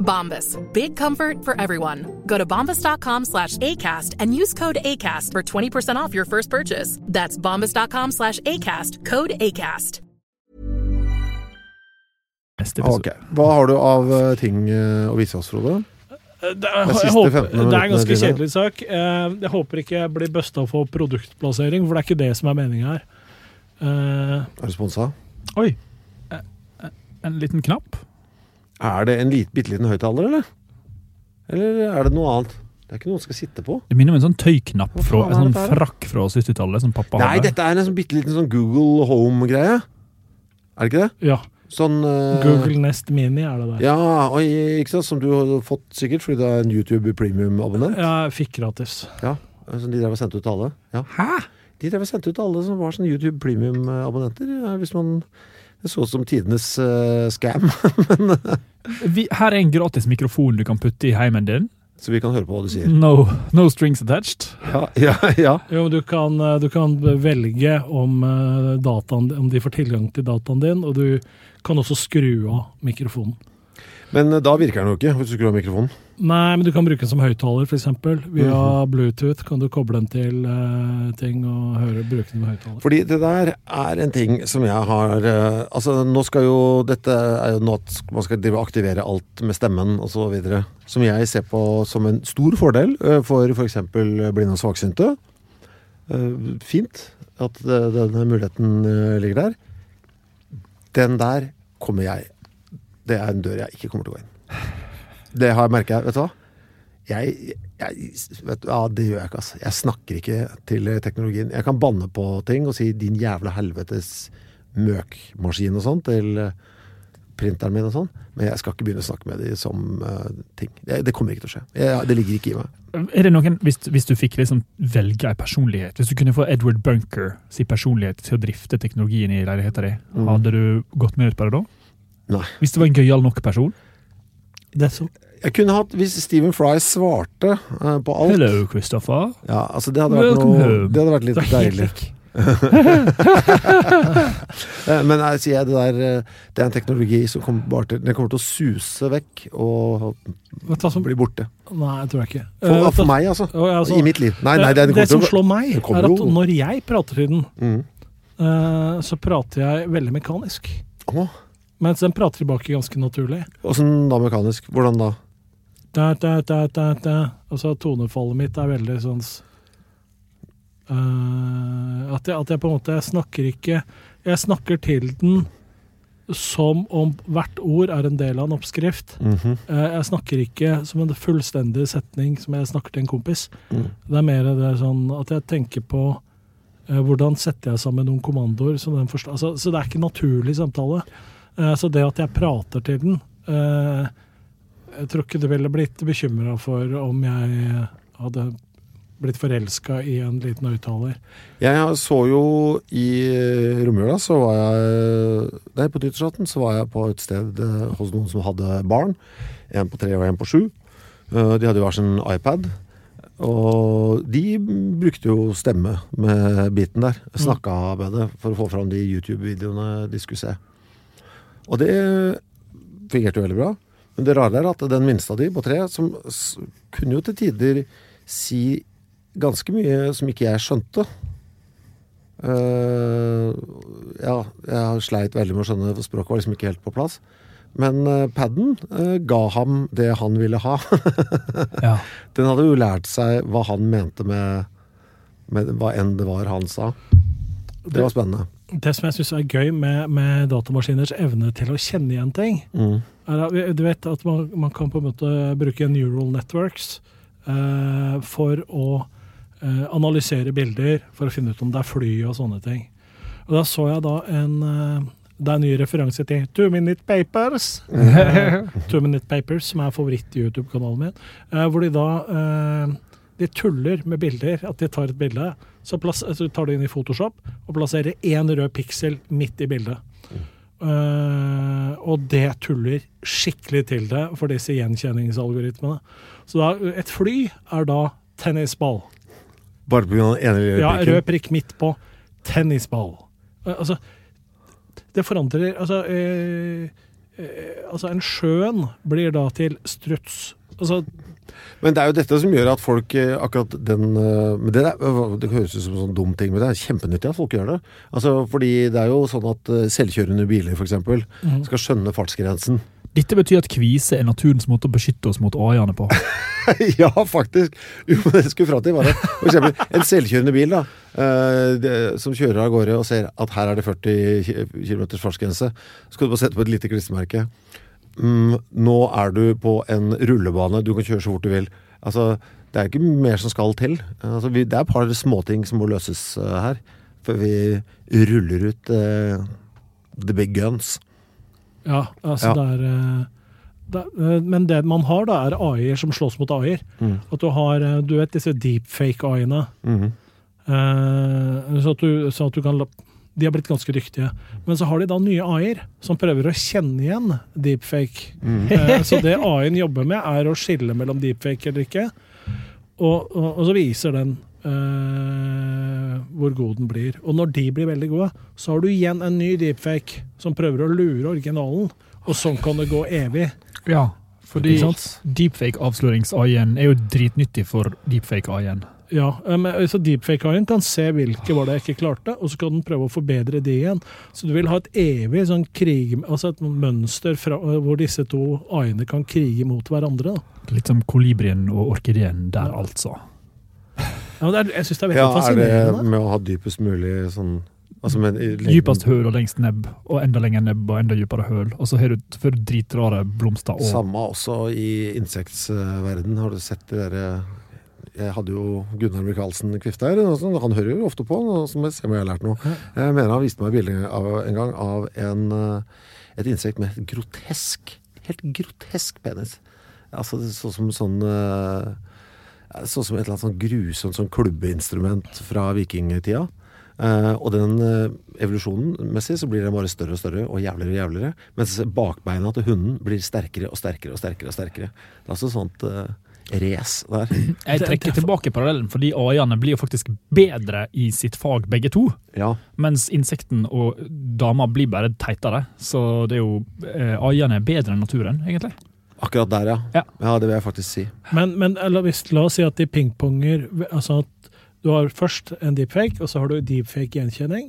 Bombas. Big comfort for everyone. Go to bombas.com slash ACAST and use code ACAST for 20% off your first purchase. That's bombas.com slash ACAST. Code ACAST. Ok. Hva har du av eh, ting eh, å vise oss, Frode? Det Det jeg håper, det er en ganske kjedelig sak. Eh, Jeg håper ikke jeg blir busta for produktplassering, for det er ikke det som er meninga her. Eh, Er du sponsa? Oi. Eh, eh, En liten knapp? Er det en lit, bitte liten høyttaler, eller? Eller er det noe annet? Det er ikke noe man skal sitte på. Det minner om en sånn tøyknapp fra en sånn frakk fra 70-tallet som pappa Nei, hadde. dette er en sånn bitte liten sånn Google Home-greie. Er det ikke det? ja. Sånn uh, Google Nest Mini er det der. Ja, og, ikke sant? Som du har fått sikkert fordi du er en YouTube Premium-abonnent. Ja, Jeg fikk gratis. Ja, som de drev og sendte ut til alle. Ja. Hæ? De drev og sendte ut til alle som var sånn YouTube Premium-abonnenter. Ja, hvis man Det så ut som tidenes uh, scam. Men, eh, Vi, her er en gratis mikrofon du kan putte i heimen din. så vi kan høre på hva du sier. No, no strings attached. Ja, ja, ja. Jo, du kan, eh, du kan velge om, dataen, om de får tilgang til dataen din, og du kan også skru av mikrofonen. Men da virker den jo ikke, hvis du skrur av mikrofonen. Nei, men du kan bruke den som høyttaler, f.eks. Via Mhm. Bluetooth kan du koble den til uh, ting og høre, bruke den som høyttaler. Fordi det der er en ting som jeg har uh, Altså, nå skal jo Dette er jo nå at man skal drive og aktivere alt med stemmen osv. Som jeg ser på som en stor fordel uh, for f.eks. blinde og svaksynte. Uh, Fint. at denne muligheten ligger der. Den der kommer jeg Det er en dør jeg ikke kommer til å gå inn. Det har jeg merka. Vet du hva? Jeg, jeg vet, ja, Det gjør jeg ikke, altså. Jeg snakker ikke til teknologien. Jeg kan banne på ting og si 'din jævla helvetes møkmaskin' og sånn til eh, printeren min og sånn, men jeg skal ikke begynne å snakke med dem som uh, ting. Det, det kommer ikke til å skje. Jeg, det ligger ikke i meg. Er det noen, hvis, hvis du fikk liksom velge en personlighet, hvis du kunne få Edward Bunker sin personlighet til å drifte teknologien i leiligheten din, Mm. hadde du gått med ut på det da? Nei. Hvis det var en gøyal nok person? Jeg kunne hatt, Hvis Stephen Fry svarte eh, på alt Hello, Christopher. Ja, altså Det hadde vært, noe, det hadde vært litt deilig. Eh, Men jeg sier jeg, det der eh, Det er en teknologi som kommer, til, den kommer til å suse vekk og bli borte. Nei, jeg tror jeg ikke. For, Eh, for meg, altså. Altså, I mitt liv. Nei, nei, det, det, som slår meg, er at når jeg prater til den, Mm. eh, så prater jeg veldig mekanisk. Å, Mens den prater tilbake ganske naturlig. Åssen da mekanisk? Hvordan da? Da, da, da, da, da. Altså tonefallet mitt er veldig sånn eh, at, jeg, at jeg på en måte jeg snakker ikke Jeg snakker til den som om hvert ord er en del av en oppskrift. Mm -hmm. uh, jeg snakker ikke som en fullstendig setning som jeg snakker til en kompis. Mm. Det er mer det sånn at jeg tenker på uh, hvordan setter jeg sammen noen kommandoer forstår. Altså, så det er ikke naturlig samtale. Eh, så det at jeg prater til den eh, Jeg tror ikke du ville blitt bekymra for om jeg hadde blitt forelska i en liten høyttaler. Jeg så jo i eh, romjula, så var jeg Nei, på nyttårsaften så var jeg på et sted hos noen som hadde barn. En på tre og en på sju. De hadde jo hver sin iPad. Og de brukte jo stemme med biten der. Snakka med det for å få fram de YouTube-videoene de skulle se. Og det fungerte jo veldig bra. Men det rare er at den minste av de på tre, som kunne jo til tider si ganske mye som ikke jeg skjønte. Uh, ja, jeg sleit veldig med å skjønne, for språket var liksom ikke helt på plass. Men uh, paden uh, ga ham det han ville ha. Ja. Den hadde jo lært seg hva han mente med, med hva enn det var han sa. Det var spennende. Det som jeg syns er gøy med, med datamaskiners evne til å kjenne igjen ting, Mm. er at, du vet at man, man kan på en måte bruke neural networks eh, for å eh, analysere bilder, for å finne ut om det er fly og sånne ting. Og da så jeg da en eh, Det er en ny referanse til Two Minute Papers. Two Minute Papers, som er favoritt-YouTube-kanalen min. eh, hvor de da eh, de tuller med bilder. At de tar et bilde, så, plass, så tar de inn i Photoshop og plasserer én rød piksel midt i bildet. Uh, og det tuller skikkelig til det for disse gjenkjenningsalgoritmene. Så da, et fly er da tennisball. Bare pga. den ene lille Ja, replikken. rød prikk midt på. Tennisball. Uh, altså, det forandrer Altså, uh, altså en sjøen blir da til struts. Altså, Men det er jo dette som gjør at folk eh, akkurat den eh, men det, der, det høres ut som en sånn dum ting, men det er kjempenyttig at folk gjør det. Altså, fordi det er jo sånn at eh, selvkjørende biler f.eks. eksempel skal skjønne fartsgrensen. Dette betyr at kvise er naturens måte å beskytte oss mot AI-ene på. ja, faktisk! Jo, det jeg skulle fram til, var det for eksempel en selvkjørende bil da, som kjører av gårde og ser at her er det 40 km fartsgrense, så skal du bare sette på et lite klistremerke. Mm, nå er du på en rullebane, du kan kjøre så fort du vil. Altså, det er ikke mer som skal til. Altså, vi, det er et par småting som må løses uh, her, før vi ruller ut uh, the big guns. ja, altså Ja. det er uh, det, eh, Men det man har, da, er AI-er som slåss mot AI-er. Mm. At du har Du vet disse deepfake-AI-ene. Mhm. Eh, så, at du, så at du kan De har blitt ganske dyktige. Men så har de da nye AI-er som prøver å kjenne igjen deepfake. Eh, så det AI-en jobber med, er å skille mellom deepfake eller ikke. Og, og, og så viser den eh, hvor god den blir. Og når de blir veldig gode, så har du igjen en ny deepfake som prøver å lure originalen. Og sånn kan det gå evig. Ja, fordi deepfake-avslørings-AI-en er jo dritnyttig for deepfake-AI-en. Ja, eh, men, så Deepfake-AI-en kan se hvilke var det jeg ikke klarte, og så kan den prøve å forbedre de igjen. Så du vil ha et evig sånn krig, altså et mønster fra, eh, hvor disse to AI-ene kan krige mot hverandre. Da. Litt som kolibrien og orkideen der, altså. Ja, men det er, jeg syns det er veldig Ja, er det med å ha dypest mulig sånn Altså med Dypest høl og lengst nebb, og enda lenger nebb og enda dypere høl. Og så har du, for dritrare blomster og Samme også i insektsverden. Har du sett det derre Jeg hadde jo Gunnar Michaelsen Kvifte her. sånn, Han hører jo ofte på, som så må jeg se om jeg har lært noe. Jeg mener han viste meg bilde av, en gang av en, eh, et insekt med et grotesk, helt grotesk penis. Altså sånn som sånn eh, ja, det så ut som et eller annet sånn grusomt sånn klubbeinstrument fra vikingtida. Uh, og den uh, evolusjonmessig så blir den bare større og større og jævligere og jævligere. Mens bakbeina til hunden blir sterkere og sterkere og sterkere. og sterkere. Det er altså sånt uh, race der. Jeg trekker tilbake parallellen, fordi AI-ene blir jo faktisk bedre i sitt fag, begge to. Ja. Mens insekten og dama blir bare teitere. Så det er jo eh, AI-ene er bedre enn naturen, egentlig. Akkurat der, ja. Ja. ja. Det vil jeg faktisk si. Men, men la, hvis, la oss si at de pingponger altså at Du har først en deepfake, og så har du deepfake gjenkjenning.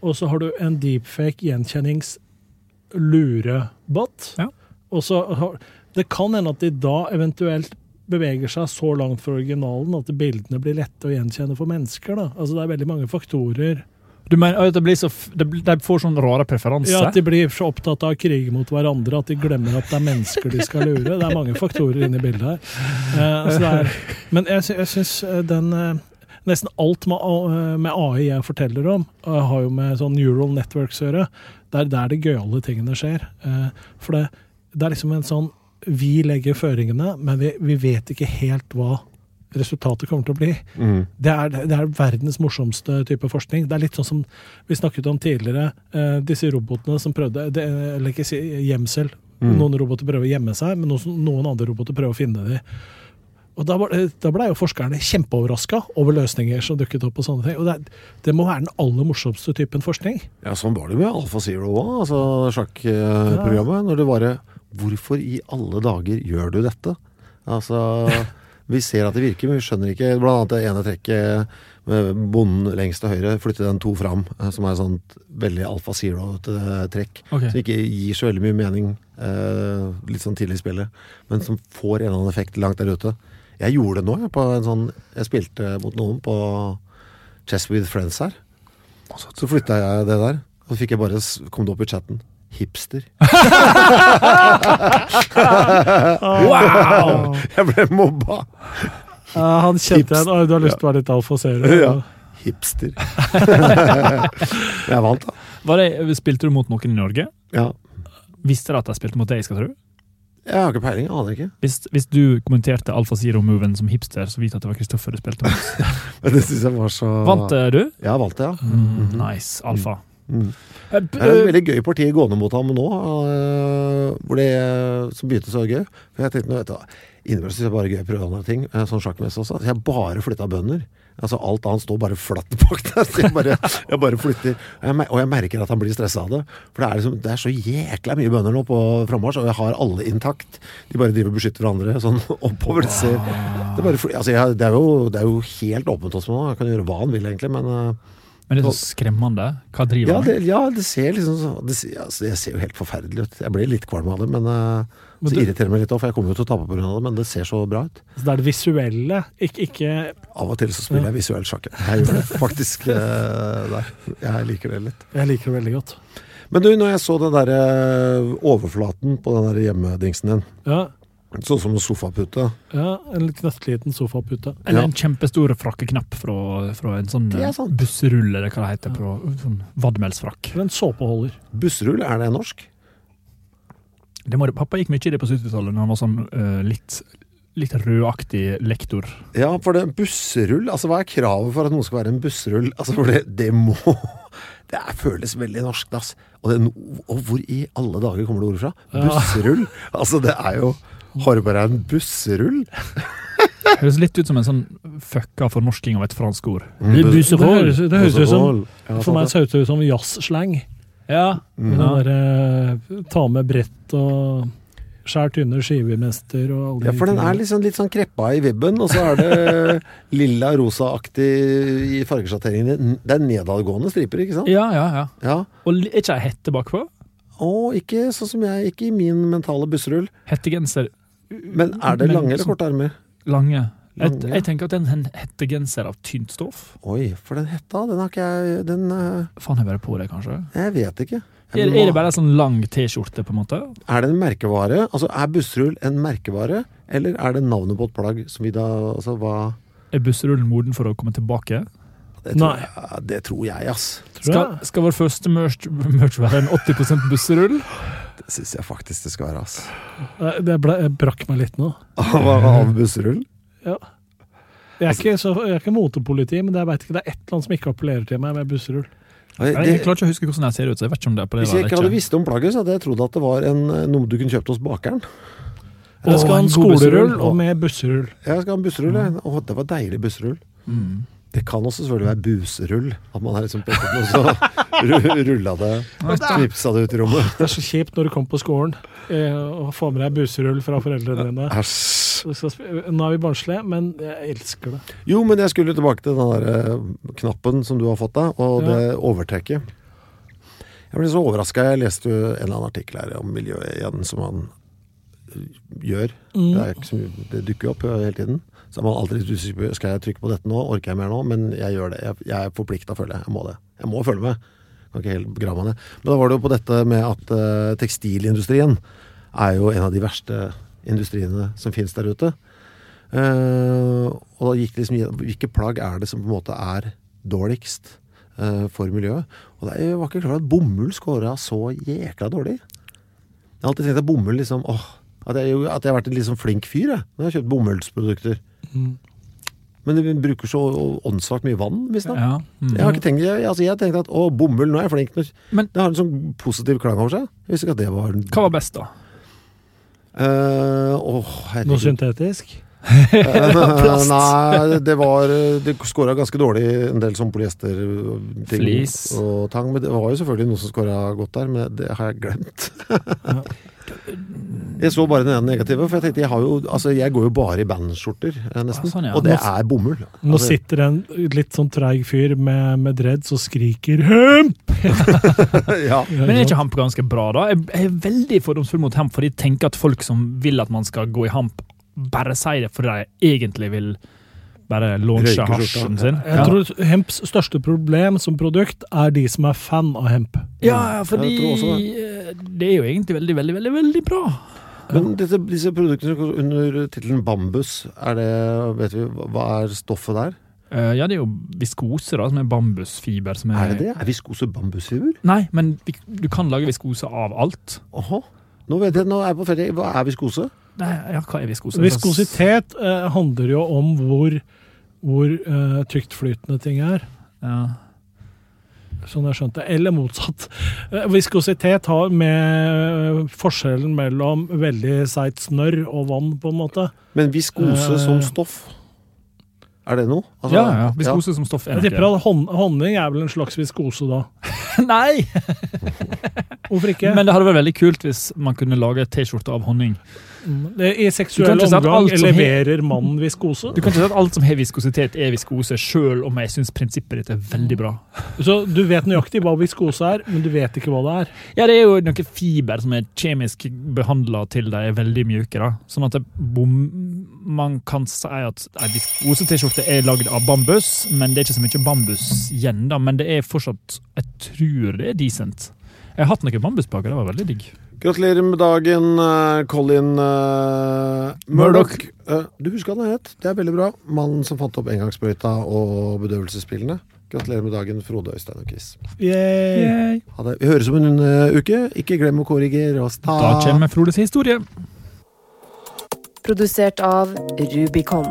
Og så har du en deepfake gjenkjennings-lurebot. Ja. Og så har, Det kan hende at de da eventuelt beveger seg så langt fra originalen at bildene blir lette å gjenkjenne for mennesker. da. Altså Det er veldig mange faktorer. Du mener at det blir så, det, de får sånn rare preferanser? Ja, At de blir så opptatt av krig mot hverandre at de glemmer at det er mennesker de skal lure. Det er mange faktorer inne i bildet her. Eh, altså er, men jeg, jeg syns den eh, Nesten alt med, AI jeg forteller om, eh, har jo med sånn neural networks å gjøre. Det er der de gøyale tingene skjer. Eh, for det, det er liksom en sånn Vi legger føringene, men vi, vi vet ikke helt hva resultatet kommer til å bli. Det er, det er verdens morsomste type forskning. Det er litt sånn som vi snakket om tidligere, eh, disse robotene som prøvde det, Eller ikke si gjemsel. Noen roboter prøver å gjemme seg, men noen, noen andre roboter prøver å finne dem. Og da, da ble jo forskerne kjempeoverraska over løsninger som dukket opp. og sånne ting. Og det, det må være den aller morsomste typen forskning. Ja, sånn var det med Alfa Zero òg, altså sjakkprogrammet. Når det bare Hvorfor i alle dager gjør du dette? Altså Vi ser at det virker, men vi skjønner ikke Blant annet det ene trekket med bonden lengst til høyre, flytte den to fram, eh, som er et sånt veldig Alfa Zero-trekk. Okay. Som ikke gir så veldig mye mening eh, litt sånn tidlig i spillet, men som får en eller annen effekt langt der ute. Jeg gjorde det nå, jeg, på en sånn Jeg spilte mot noen på Chess with Friends her. Så flytta jeg det der, og så fikk jeg bare kom det opp i chatten. Hipster. Wow! Jeg ble mobba. han kjente jeg, «Oi, du har lyst til å være litt alfa zero. Ja. Hipster. jeg vant, da. Var det, spilte du mot noen i Norge? Ja. Visste du at jeg spilte mot deg, skal tro? Jeg har ikke peiling, jeg aner ikke. Hvis, hvis du kommenterte Alfa Zero-moven som hipster, så vite at det var Kristoffer du spilte mot. Det synes jeg var så Vant eh, du? Ja, jeg vant det, ja. Mm, nice. Alfa. Mm. Eh, Det er et veldig gøy parti gående mot ham nå, øh, hvor det, som begynte så gøy. For jeg tenkte, vet du, Innimellom syns jeg bare gøy å prøve andre ting, eh, sånn sjakkmessig også. Jeg bare flytta bønder. Altså Alt annet står bare flatt bak der. Så jeg bare, jeg bare flytter. Og jeg, og jeg merker at han blir stressa av det. For det er, liksom, det er så jækla mye bønder nå på frammarsj, og jeg har alle intakt. De bare driver og beskytter hverandre sånn oppover. Det, ser, det, er bare, altså, jeg, det, er jo, det er jo helt åpent hos meg nå. Jeg kan gjøre hva han vil, egentlig. Men Men det er så skremmende. Hva driver ja han med? ja, det ser liksom så det, ser- altså, det ser jo helt forferdelig ut. Jeg ble litt kvalm av det, men, Men det- irriterer meg litt òg, for jeg kommer jo til å tape pga. det, men det ser så bra ut. Så det er det visuelle, ikke, ikke Av og til så spiller jeg visuell sjakk. Jeg gjør det faktisk uh, der. Jeg liker det litt. Jeg liker det veldig godt. Men du, når jeg så den der eh, overflaten på den der hjemmedingsen din, Ja, sånn som en sofapute ja En knøttliten sofapute. Eller Ja. en kjempestor frakkeknapp fra, fra en sånn Det eh, sant. busserull, eller hva det heter, på sånn vadmelsfrakk. En såpeholder. Bussrull, er det norsk? Det må, pappa gikk mye i det på 70-tallet, når han var sånn uh, litt, litt rødaktig lektor. Ja, for det bussrull Altså, hva er kravet for at noe skal være en bussrull? Altså, for det, det må Det er, føles veldig norsk, ass. Og, det, og hvor i alle dager kommer det ordet fra? Bussrull? Altså, det er jo Har du bare en busserull? Høres litt ut som en sånn fucka fornorsking av et fransk ord. Mm. Det høres, det høres ut som For meg så høres det ut som jazzslang. Ja. Mm. Der, eh, ta med brett og skjær tynne skivemester og alle Ja, for den er liksom litt sånn kreppa i vibben, og så er det lilla rosa-aktig i fargesjatteringene. Det er nedadgående striper, ikke sant? Ja, ja, ja. Ja. Og er ikke ei hette bakpå? Å, ikke sånn som jeg, ikke i min mentale busserull. Hettegenser Men er det Men lange eller korte armer? lange. Jeg, Lange. jeg tenker at det er en hettegenser av tynt stoff. Oi, for den hetta, den har ikke jeg Den uh... Faen, jeg bare på det, kanskje. Jeg vet ikke. Er, er det bare en sånn lang T-skjorte, på en måte? Er det en merkevare? Altså, Er bussrull en merkevare, eller er det navnet på et plagg som vi da Altså, hva Er bussrullen moden for å komme tilbake? Det tror, Nei. Jeg, det tror jeg, ass. Tror Skal, jeg. skal vår første merch, merch være en 80% busserull? Det syns jeg faktisk det skal være, ass. Eh, Det ble, jeg brakk meg litt nå. Av av Ja. Jeg er ikke, så, jeg er ikke motepoliti, men jeg vet ikke, det er et eller annet som ikke appellerer til meg med busserull. Det, Jeg, jeg klarer ikke å huske hvordan jeg ser ut, så jeg vet ikke om det er på det Hvis jeg ikke hadde visst om plagget, så hadde jeg trodd at det var en, noe du kunne kjøpt hos bakeren. Jeg skal ha en skolerull og med busserull. Jeg skal ha en busserull, mm. Det var deilig busserull. Mm. Det kan også selvfølgelig være buserull. At man har liksom pekket noe, så rulla det, knipsa det ut i rommet. Det er så kjipt når du kommer på skolen eh, og får med deg buserull fra foreldrene dine. Nå er vi barnslige, men jeg elsker det. Jo, men jeg skulle tilbake til den der eh, knappen som du har fått deg, og Ja. det overtaket. Jeg ble så overraska. Jeg leste jo en eller annen artikkel her om miljøet igjen, som man eh, gjør. Mm. Det, er mye, det dukker jo opp eh, hele tiden. Så er man alltid litt usikker på skal jeg trykke på dette nå, orker jeg mer nå? Men jeg gjør det. Jeg, jeg er forplikta, føler jeg. Jeg må det. Jeg må følge med. Kan ikke helt begrave meg ned. Men da var det jo på dette med at uh, tekstilindustrien er jo en av de verste industriene som finnes der ute. Uh, og da gikk det liksom hvilke plagg er det som på en måte er dårligst uh, for miljøet. Og det, var ikke klar over at bomull scora så jækla dårlig. Jeg har alltid tenkt at bomull liksom åh, at jeg, at jeg har vært en sånn flink fyr jeg, når jeg har kjøpt bomullsprodukter. Mm. Men det bruker så åndssvakt mye vann, visstnok. Ja. Mm. Jeg har ikke tenkt, jeg, altså jeg har tenkt at å, bomull, nå er jeg flink. Men- det har en sånn positiv klang over seg. Jeg visste ikke at det var Hva var best, da? Uh, Åh. Noe syntetisk? Plast. Nei, det var Det skåra ganske dårlig en del sånn polyester ting Flis. og tang. Men det var jo selvfølgelig noe som skåra godt der, men det har jeg glemt. jeg så bare den ene negative, for jeg tenkte jeg har jo Altså, jeg går jo bare i bandskjorter, eh, nesten. Ah, sånn, ja. Og det Nå- er bomull. Nå Altså, sitter en litt sånn treig fyr med, med dreads og skriker 'hemp'! ja. Men er ikke hamp ganske bra, da? Jeg jeg er veldig fordomsfull mot hamp, for de tenker at folk som vil at man skal gå i hamp, bare sier det fordi de egentlig vil bare launche hasjen sin. Jeg tror hemps største problem som produkt er de som er fan av hemp. Ja, ja, fordi Det er jo egentlig veldig, veldig, veldig veldig bra. Men disse, disse produktene under tittelen bambus, er det Vet vi hva- er stoffet der? Eh, ja, det er jo viskose, da, som er bambusfiber. Som er, Er det det? Er viskose bambusfiber? Nei, men vi- du kan lage viskose av alt. Aha. Nå vet jeg, nå er jeg på ferie. Hva er viskose? Nei, ja, hva er viskose? Viskositet eh, handler jo om hvor, hvor eh, tyktflytende ting er. Ja. Sånn jeg skjønte. Eller motsatt. Eh, Viskositet har med forskjellen mellom veldig seigt snørr og vann, på en måte. Men viskose Eh. som stoff? Er det noe? Altså, ja, ja. Viskose som stoff er Jeg tipper at hon honning er vel en slags viskose da. Nei! Hvorfor ikke? Men det hadde vært veldig kult hvis man kunne lage T-skjorte av honning. I seksuell omgang leverer mannen viskose. Du kan ikke si at alt som har viskositet, er viskose, sjøl om jeg syns prinsippet ditt er veldig bra. Så du vet nøyaktig hva viskose er, men du vet ikke hva det er. Ja, det er jo noen fiber som er kjemisk behandla til de er veldig mjuke. da. Sånn at bom, man kan si at ei viskose-T-skjorte er lagd av bambus, men det er ikke så mye bambus igjen. da, Men det er fortsatt Jeg tror det er decent. Jeg har hatt noen bambusplager, det var veldig digg. Gratulerer med dagen, eh, Colin uh, Murdoch. Uh, du husker hva han het? Det er veldig bra. Mannen som fant opp engangssprøyta og bedøvelsespillene. Gratulerer med dagen, Frode Øystein og Chris. Yay. Ha det. Vi høres om en uh, uke. Ikke glem å korrigere oss. Da kommer Frodes historie. Produsert av Rubicon.